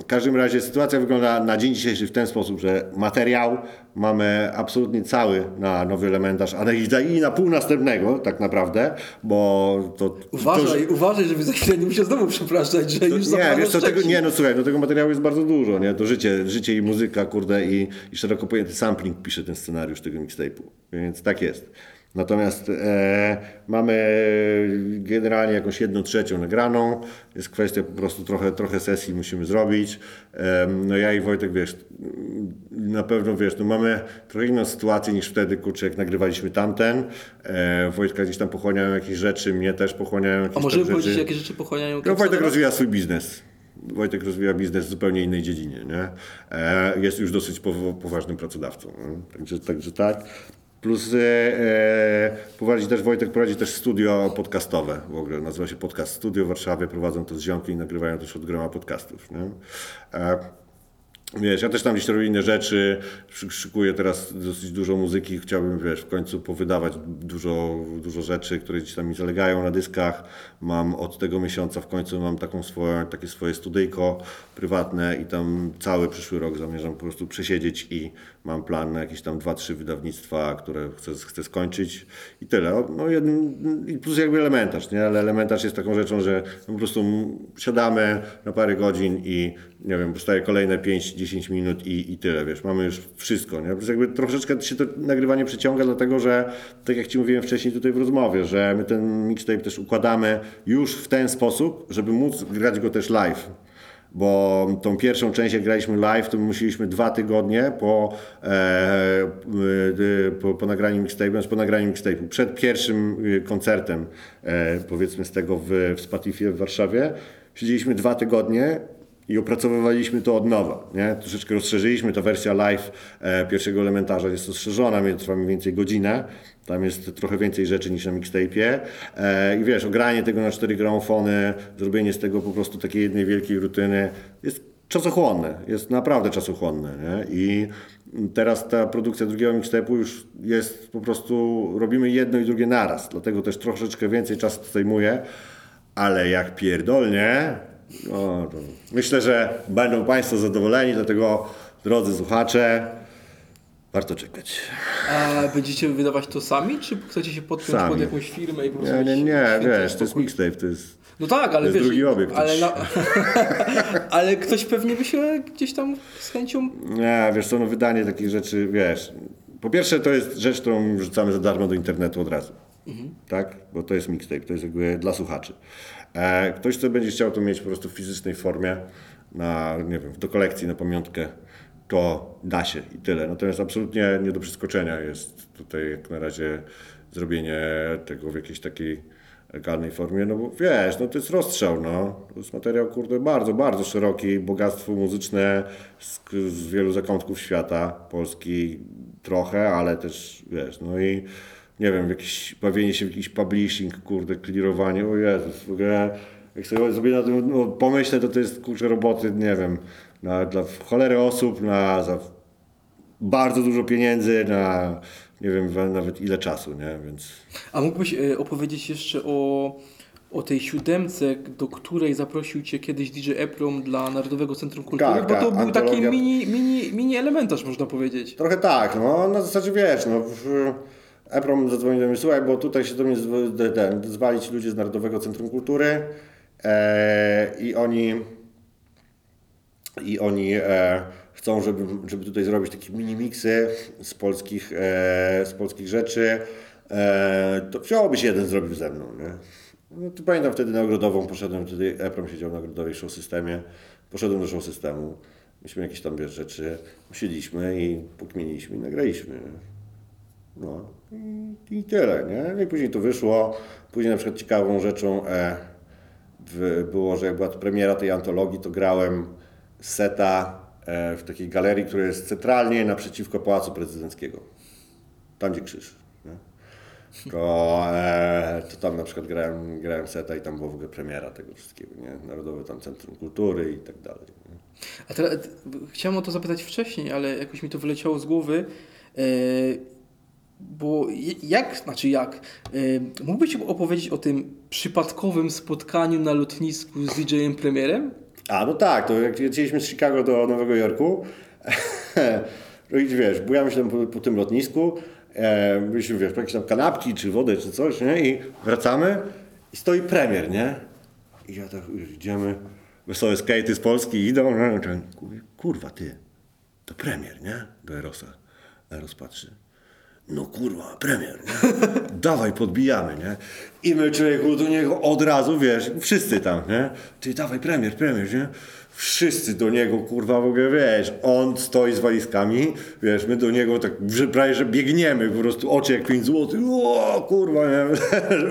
w każdym razie sytuacja wygląda na dzień dzisiejszy w ten sposób, że materiał mamy absolutnie cały na nowy elementarz, ale i na- pół następnego tak naprawdę, bo to... to Uważaj, uważaj, żeby za chwilę nie musiał znowu przepraszać, że już nie, wiesz co, tego, nie, no słuchaj, no tego materiału jest bardzo dużo, nie? To życie, życie i muzyka, kurde, i, i szeroko pojęty sampling pisze ten scenariusz tego mixtape'u, więc tak jest. Natomiast e, mamy generalnie jakąś jedną trzecią nagraną, jest kwestia po prostu trochę, trochę sesji musimy zrobić. Em, no ja i Wojtek, wiesz, na pewno, wiesz, no mamy trochę inną sytuację niż wtedy, kurczę, jak nagrywaliśmy tamten. E, Wojtka gdzieś tam pochłaniają jakieś rzeczy, mnie też pochłaniają jakieś A możemy powiedzieć, rzeczy. jakie rzeczy pochłaniają No, Wojtek rozwija swój biznes. Wojtek rozwija biznes w zupełnie innej dziedzinie. Nie? E, jest już dosyć pow- poważnym pracodawcą. Także, także tak. Plus e, e, prowadzi też, Wojtek prowadzi też studio podcastowe w ogóle. Nazywa się Podcast Studio w Warszawie. Prowadzą to z ziomki i nagrywają też od groma podcastów. Nie? E, Wiesz, ja też tam gdzieś robię inne rzeczy, Szy- szykuję teraz dosyć dużo muzyki, chciałbym, wiesz, w końcu powydawać dużo, dużo rzeczy, które gdzieś tam mi zalegają na dyskach. Mam od tego miesiąca w końcu mam taką swoje, takie swoje studyjko prywatne i tam cały przyszły rok zamierzam po prostu przesiedzieć i mam plan na jakieś tam dwa, trzy wydawnictwa, które chcę, chcę skończyć i tyle. No i plus jakby elementarz, nie? Ale elementarz jest taką rzeczą, że po prostu siadamy na parę godzin i nie wiem, powstaje kolejne 5-10 minut i, i tyle, wiesz, mamy już wszystko, nie? Plus jakby troszeczkę się to nagrywanie przeciąga, dlatego że, tak jak Ci mówiłem wcześniej tutaj w rozmowie, że my ten mixtape też układamy już w ten sposób, żeby móc grać go też live. Bo tą pierwszą część, jak graliśmy live, to my musieliśmy dwa tygodnie po, e, e, po, po nagraniu mixtape'u, znaczy po nagraniu mixtape'u, przed pierwszym e, koncertem, e, powiedzmy z tego w, w Spatifie w Warszawie, siedzieliśmy dwa tygodnie i opracowywaliśmy to od nowa. Nie? Troszeczkę rozszerzyliśmy, ta wersja live e, pierwszego elementarza jest rozszerzona, trwa mniej więcej godzinę. Tam jest trochę więcej rzeczy niż na mixtape'ie. E, I wiesz, ogranie tego na cztery gramofony, zrobienie z tego po prostu takiej jednej wielkiej rutyny jest czasochłonne, jest naprawdę czasochłonne. Nie? I teraz ta produkcja drugiego mixtape'u już jest po prostu, robimy jedno i drugie naraz, dlatego też troszeczkę więcej czasu to zajmuje, ale jak pierdolnie, no, to myślę, że będą Państwo zadowoleni, dlatego drodzy słuchacze, Warto czekać. A będziecie wydawać to sami, czy chcecie się podpiąć Sami. pod jakąś firmę i po prostu Nie, nie, nie, wiesz, to jest mixtape, to jest... No tak, ale wiesz, drugi obiekt. ale, na, ale ktoś pewnie by się gdzieś tam z chęcią... Nie, wiesz co, no wydanie takich rzeczy, wiesz... Po pierwsze to jest rzecz, którą wrzucamy za darmo do internetu od razu. Tak? Bo to jest mixtape, to jest jakby dla słuchaczy. E, ktoś, kto będzie chciał to mieć po prostu w fizycznej formie, na, nie wiem, do kolekcji, na pamiątkę, to da się i tyle. Natomiast absolutnie nie do przeskoczenia jest tutaj jak na razie zrobienie tego w jakiejś takiej legalnej formie, no bo wiesz, no to jest rozstrzał, no. To jest materiał, kurde, bardzo, bardzo szeroki, bogactwo muzyczne z, z wielu zakątków świata, Polski trochę, ale też, wiesz, no i nie wiem, jakieś bawienie się w jakiś publishing, kurde, clearowanie, o Jezus, w ogóle, jak sobie, sobie na tym no, pomyślę, to to jest, kurczę, roboty, nie wiem, na, dla cholery osób, na, za bardzo dużo pieniędzy, na, nie wiem, nawet ile czasu, nie, więc... A mógłbyś e, opowiedzieć jeszcze o, o tej siódemce, do której zaprosił Cię kiedyś DJ Eprom dla Narodowego Centrum Kultury, Tak, bo to tak, był taki antologia- mini, mini, mini elementarz, można powiedzieć. Trochę tak, no na zasadzie wiesz, no w, Eprom zadzwonił do mnie, słuchaj, bo tutaj się do mnie zw- de- ten, zwali ci ludzie z Narodowego Centrum Kultury e, i oni i oni e, chcą, żeby, żeby tutaj zrobić takie mini miksy z polskich, e, z polskich rzeczy, e, to chciałoby się jeden zrobił ze mną, nie? No to pamiętam wtedy na Ogrodową, poszedłem, wtedy Eprom siedział na Ogrodowej show systemie, poszedłem do show systemu, myśmy jakieś tam wiesz, rzeczy, usiedliśmy i pokmieniliśmy i nagraliśmy. No i, tyle, nie? No I później to wyszło. Później na przykład ciekawą rzeczą e, w, było, że jak była premiera tej antologii, to grałem seta e, w takiej galerii, która jest centralnie naprzeciwko Pałacu Prezydenckiego. Tam, gdzie krzyż. Nie? To, e, to tam na przykład grałem, grałem seta i tam była w ogóle premiera tego wszystkiego, nie? Narodowe tam Centrum Kultury i tak dalej. Nie? A teraz e, chciałem o to zapytać wcześniej, ale jakoś mi to wyleciało z głowy. E, bo jak, znaczy jak, e, mógłbyś opowiedzieć o tym przypadkowym spotkaniu na lotnisku z DJ-em premierem? A, no tak, to jak lecieliśmy z Chicago do Nowego Jorku, no i wiesz, bujamy się po, po tym lotnisku, e, byliśmy, wiesz, jakieś tam kanapki, czy wodę, czy coś, nie? I wracamy i stoi premier, nie? I ja tak, już idziemy, wesołe skate'y z Polski idą, kurwa, ty, to premier, nie? Do Erosa. Eros patrzy. No kurwa, premier, nie? Dawaj, podbijamy, nie? I my człowieku do niego od razu, wiesz, wszyscy tam, nie? Ty dawaj, premier, premier, nie? Wszyscy do niego, kurwa, w ogóle, wiesz, on stoi z walizkami, wiesz, my do niego tak że prawie, że biegniemy, po prostu oczy jak 5 złotych, o kurwa, nie?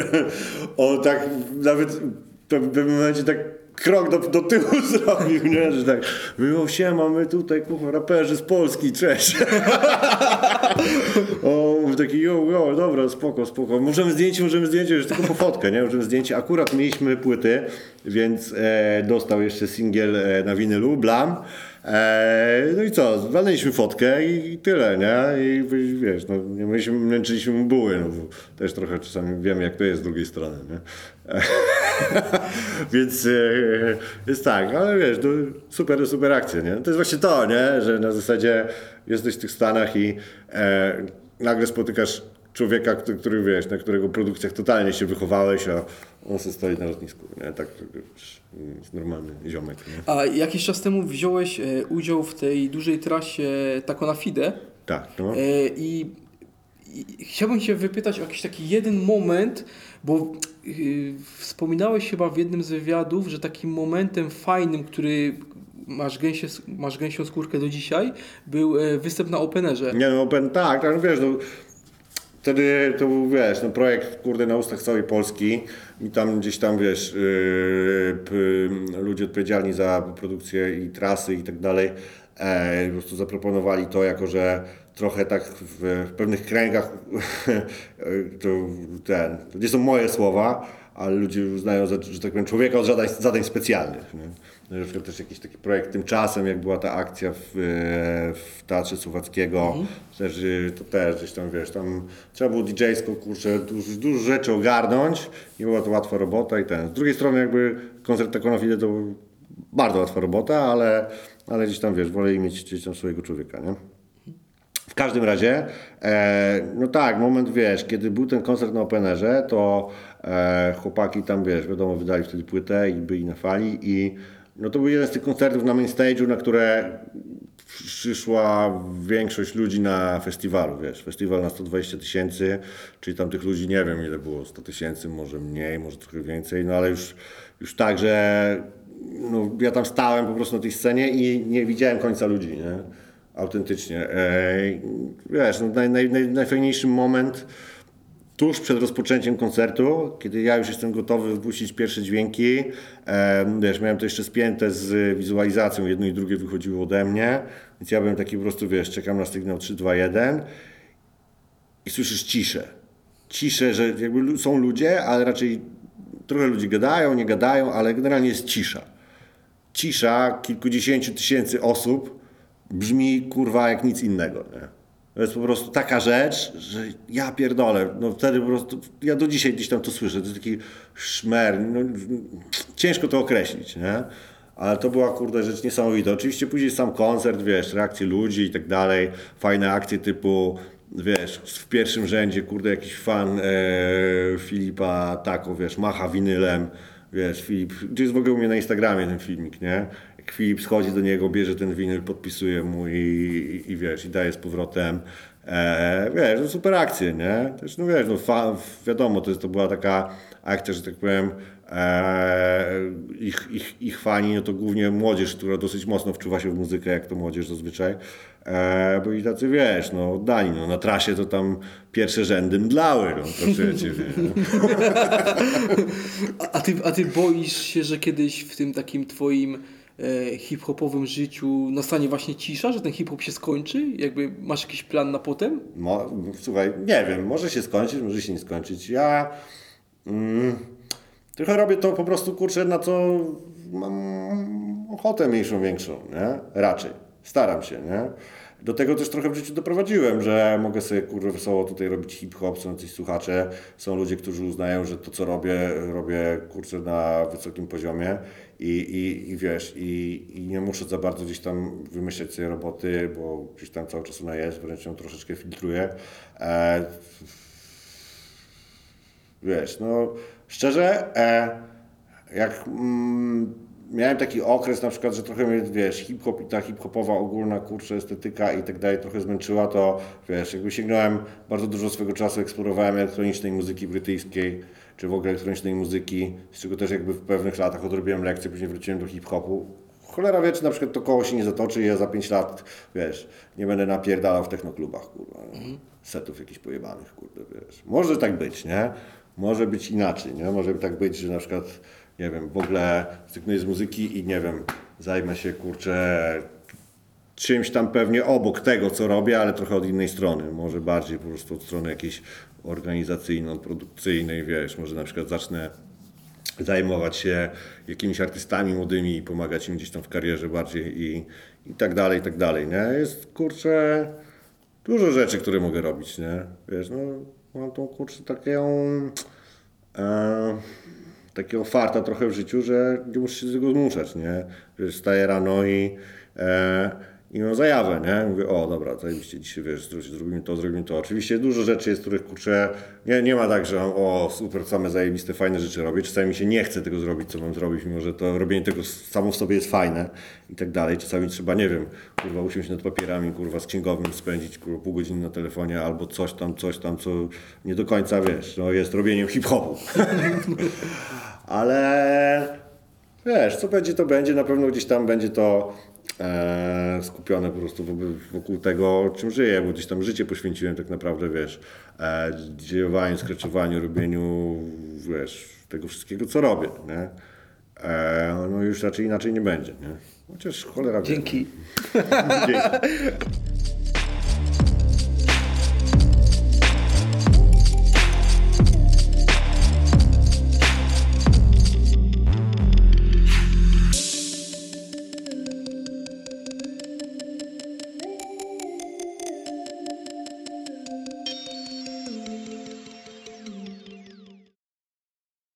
On tak nawet w pewnym momencie tak krok do, do tyłu zrobił, nie? Że tak, było siema, my tutaj, kurwa, raperzy z Polski, cześć. O, mówię taki, jo, jo, dobra, spoko, spoko. Możemy zdjęcie, możemy zdjęcie, już tylko po fotkę, nie? Możemy zdjęcie. Akurat mieliśmy płyty, więc e, dostał jeszcze singiel e, na winylu, Blam. E, no i co, walnęliśmy fotkę i, i tyle, nie? I wi- wiesz, no, nie myśmy, męczyliśmy mu buły, no, też trochę czasami wiemy, jak to jest z drugiej strony, nie? Więc e, jest tak, ale wiesz, no, super, super akcja, nie? To jest właśnie to, nie? Że na zasadzie jesteś w tych Stanach i e, nagle spotykasz człowieka, który, który wiesz, na którego produkcjach totalnie się wychowałeś, a on sobie stoi na lotnisku, nie? Tak, wiesz, jest normalny ziomek, nie? A jakiś czas temu wziąłeś e, udział w tej dużej trasie Taco na Fide Tak, no. e, i, i chciałbym Cię wypytać o jakiś taki jeden moment, bo yy, wspominałeś chyba w jednym z wywiadów, że takim momentem fajnym, który masz, gęsie, masz gęsią skórkę do dzisiaj, był e, występ na Openerze. Nie no, open, tak, tak, no wiesz, no, wtedy to był, wiesz, no projekt, kurde, na ustach całej Polski i tam gdzieś tam, wiesz, yy, p, ludzie odpowiedzialni za produkcję i trasy i tak dalej, e, po prostu zaproponowali to jako, że trochę tak w, w pewnych kręgach, to ten, to nie są moje słowa, ale ludzie uznają, za, że tak powiem, człowieka od zadań, zadań specjalnych. Nie? No, Na przykład też jakiś taki projekt tymczasem, jak była ta akcja w, e, w Teatrze Słowackiego, też, y, to też gdzieś tam, wiesz, tam trzeba było DJ-sko, kurczę, dużo, dużo rzeczy ogarnąć, nie była to łatwa robota i ten. Z drugiej strony jakby koncert Taco na Fide to bardzo łatwa robota, ale, ale gdzieś tam, wiesz, wolę mieć gdzieś tam swojego człowieka, nie? W każdym razie, e, no tak, moment, wiesz, kiedy był ten koncert na Openerze, to e, chłopaki tam, wiesz, wiadomo, wydali wtedy płytę i byli na fali i no to był jeden z tych koncertów na main stage'u, na które przyszła większość ludzi na festiwalu, wiesz, festiwal na 120 tysięcy, czyli tam tych ludzi, nie wiem ile było, 100 tysięcy, może mniej, może trochę więcej, no ale już, już tak, że no, ja tam stałem po prostu na tej scenie i nie widziałem końca ludzi, nie? Autentycznie. Ej, wiesz, no, naj, naj, naj, najfajniejszy moment tuż przed rozpoczęciem koncertu, kiedy ja już jestem gotowy wypuścić pierwsze dźwięki, e, wiesz, miałem to jeszcze spięte z wizualizacją, jedno i drugie wychodziło ode mnie, więc ja byłem taki po prostu, wiesz, czekam na sygnał 3, 2, 1 i słyszysz ciszę. Ciszę, że jakby są ludzie, ale raczej trochę ludzi gadają, nie gadają, ale generalnie jest cisza. Cisza kilkudziesięciu tysięcy osób brzmi kurwa jak nic innego. Nie? To jest po prostu taka rzecz, że ja pierdolę. No wtedy po prostu, ja do dzisiaj gdzieś tam to słyszę. To jest taki szmer. No, ciężko to określić, nie? Ale to była kurde rzecz niesamowita. Oczywiście później sam koncert, wiesz, reakcje ludzi i tak dalej. Fajne akcje typu, wiesz, w pierwszym rzędzie, kurde, jakiś fan e, Filipa Tako, wiesz, macha winylem. Wiesz, Filip, to jest w ogóle u mnie na Instagramie ten filmik, nie? Filip schodzi do niego, bierze ten winyl, podpisuje mu i, i, i wiesz, i daje z powrotem. E, wiesz, no super akcje, nie? Też, no wiesz, no wiadomo, to, jest, to była taka akcja, że tak powiem, e, ich, ich, ich fani, no to głównie młodzież, która dosyć mocno wczuwa się w muzykę, jak to młodzież zazwyczaj. E, byli tacy, wiesz, no oddani, no na trasie to tam pierwsze rzędy mdlały, no proszę nie? A, a, ty, a ty boisz się, że kiedyś w tym takim twoim hip-hopowym życiu nastanie właśnie cisza, że ten hip-hop się skończy? Jakby masz jakiś plan na potem? Mo, słuchaj, nie wiem, może się skończyć, może się nie skończyć. Ja mm, trochę robię to po prostu, kurczę, na co mam ochotę mniejszą, większą, nie? Raczej. Staram się, nie? Do tego też trochę w życiu doprowadziłem, że mogę sobie kurwa wesoło tutaj robić hip-hop, są jacyś słuchacze, są ludzie, którzy uznają, że to co robię, robię kurczę na wysokim poziomie i, i, i wiesz, i, i nie muszę za bardzo gdzieś tam wymyślać sobie roboty, bo gdzieś tam cały czas ona jest, wręcz ją troszeczkę filtruję. E, wiesz, no szczerze, e, jak mm, miałem taki okres na przykład, że trochę mnie, wiesz, hip-hop i ta hip-hopowa ogólna, kurczę, estetyka i tak dalej trochę zmęczyła, to wiesz, jakby sięgnąłem bardzo dużo swego czasu, eksplorowałem elektronicznej muzyki brytyjskiej, czy w ogóle elektronicznej muzyki, z czego też jakby w pewnych latach odrobiłem lekcje, później wróciłem do hip-hopu. Cholera wie, czy na przykład to koło się nie zatoczy i ja za 5 lat, wiesz, nie będę napierdalał w technoklubach, kurwa, nie? setów jakichś pojebanych, kurde, wiesz. Może tak być, nie? Może być inaczej, nie? Może tak być, że na przykład, nie wiem, w ogóle zrezygnuję z muzyki i nie wiem, zajmę się, kurczę, czymś tam pewnie obok tego, co robię, ale trochę od innej strony. Może bardziej po prostu od strony jakiejś organizacyjno-produkcyjnej, wiesz, może na przykład zacznę zajmować się jakimiś artystami młodymi i pomagać im gdzieś tam w karierze bardziej i, i tak dalej, i tak dalej, nie? Jest, kurczę, dużo rzeczy, które mogę robić, nie? Wiesz, no, mam tą, kurczę, taką, e, takiego farta trochę w życiu, że nie muszę się do tego zmuszać, nie? Wiesz, wstaję rano i, e, i mam zajawę, nie? Mówię, o dobra, zajebiście dzisiaj, wiesz, zro- zrobimy to, zrobimy to. Oczywiście dużo rzeczy jest, których, kurczę, nie, nie ma tak, że mam, o super, same zajebiste, fajne rzeczy robię. Czasami mi się nie chce tego zrobić, co mam zrobić, mimo że to robienie tego samo w sobie jest fajne i tak dalej. Czasami trzeba, nie wiem, kurwa, usiąść nad papierami, kurwa, z księgowym spędzić, kurwa, pół godziny na telefonie albo coś tam, coś tam, co nie do końca, wiesz, no jest robieniem hip-hopu. Ale wiesz, co będzie, to będzie. Na pewno gdzieś tam będzie to e, skupione po prostu wokół, tego, czym żyję, bo gdzieś tam życie poświęciłem tak naprawdę, wiesz, e, dziejowaniu, skreczowaniu, robieniu, wiesz, tego wszystkiego, co robię, nie? E, no już raczej inaczej nie będzie, nie? Chociaż cholera wie. Dzięki. Dzięki.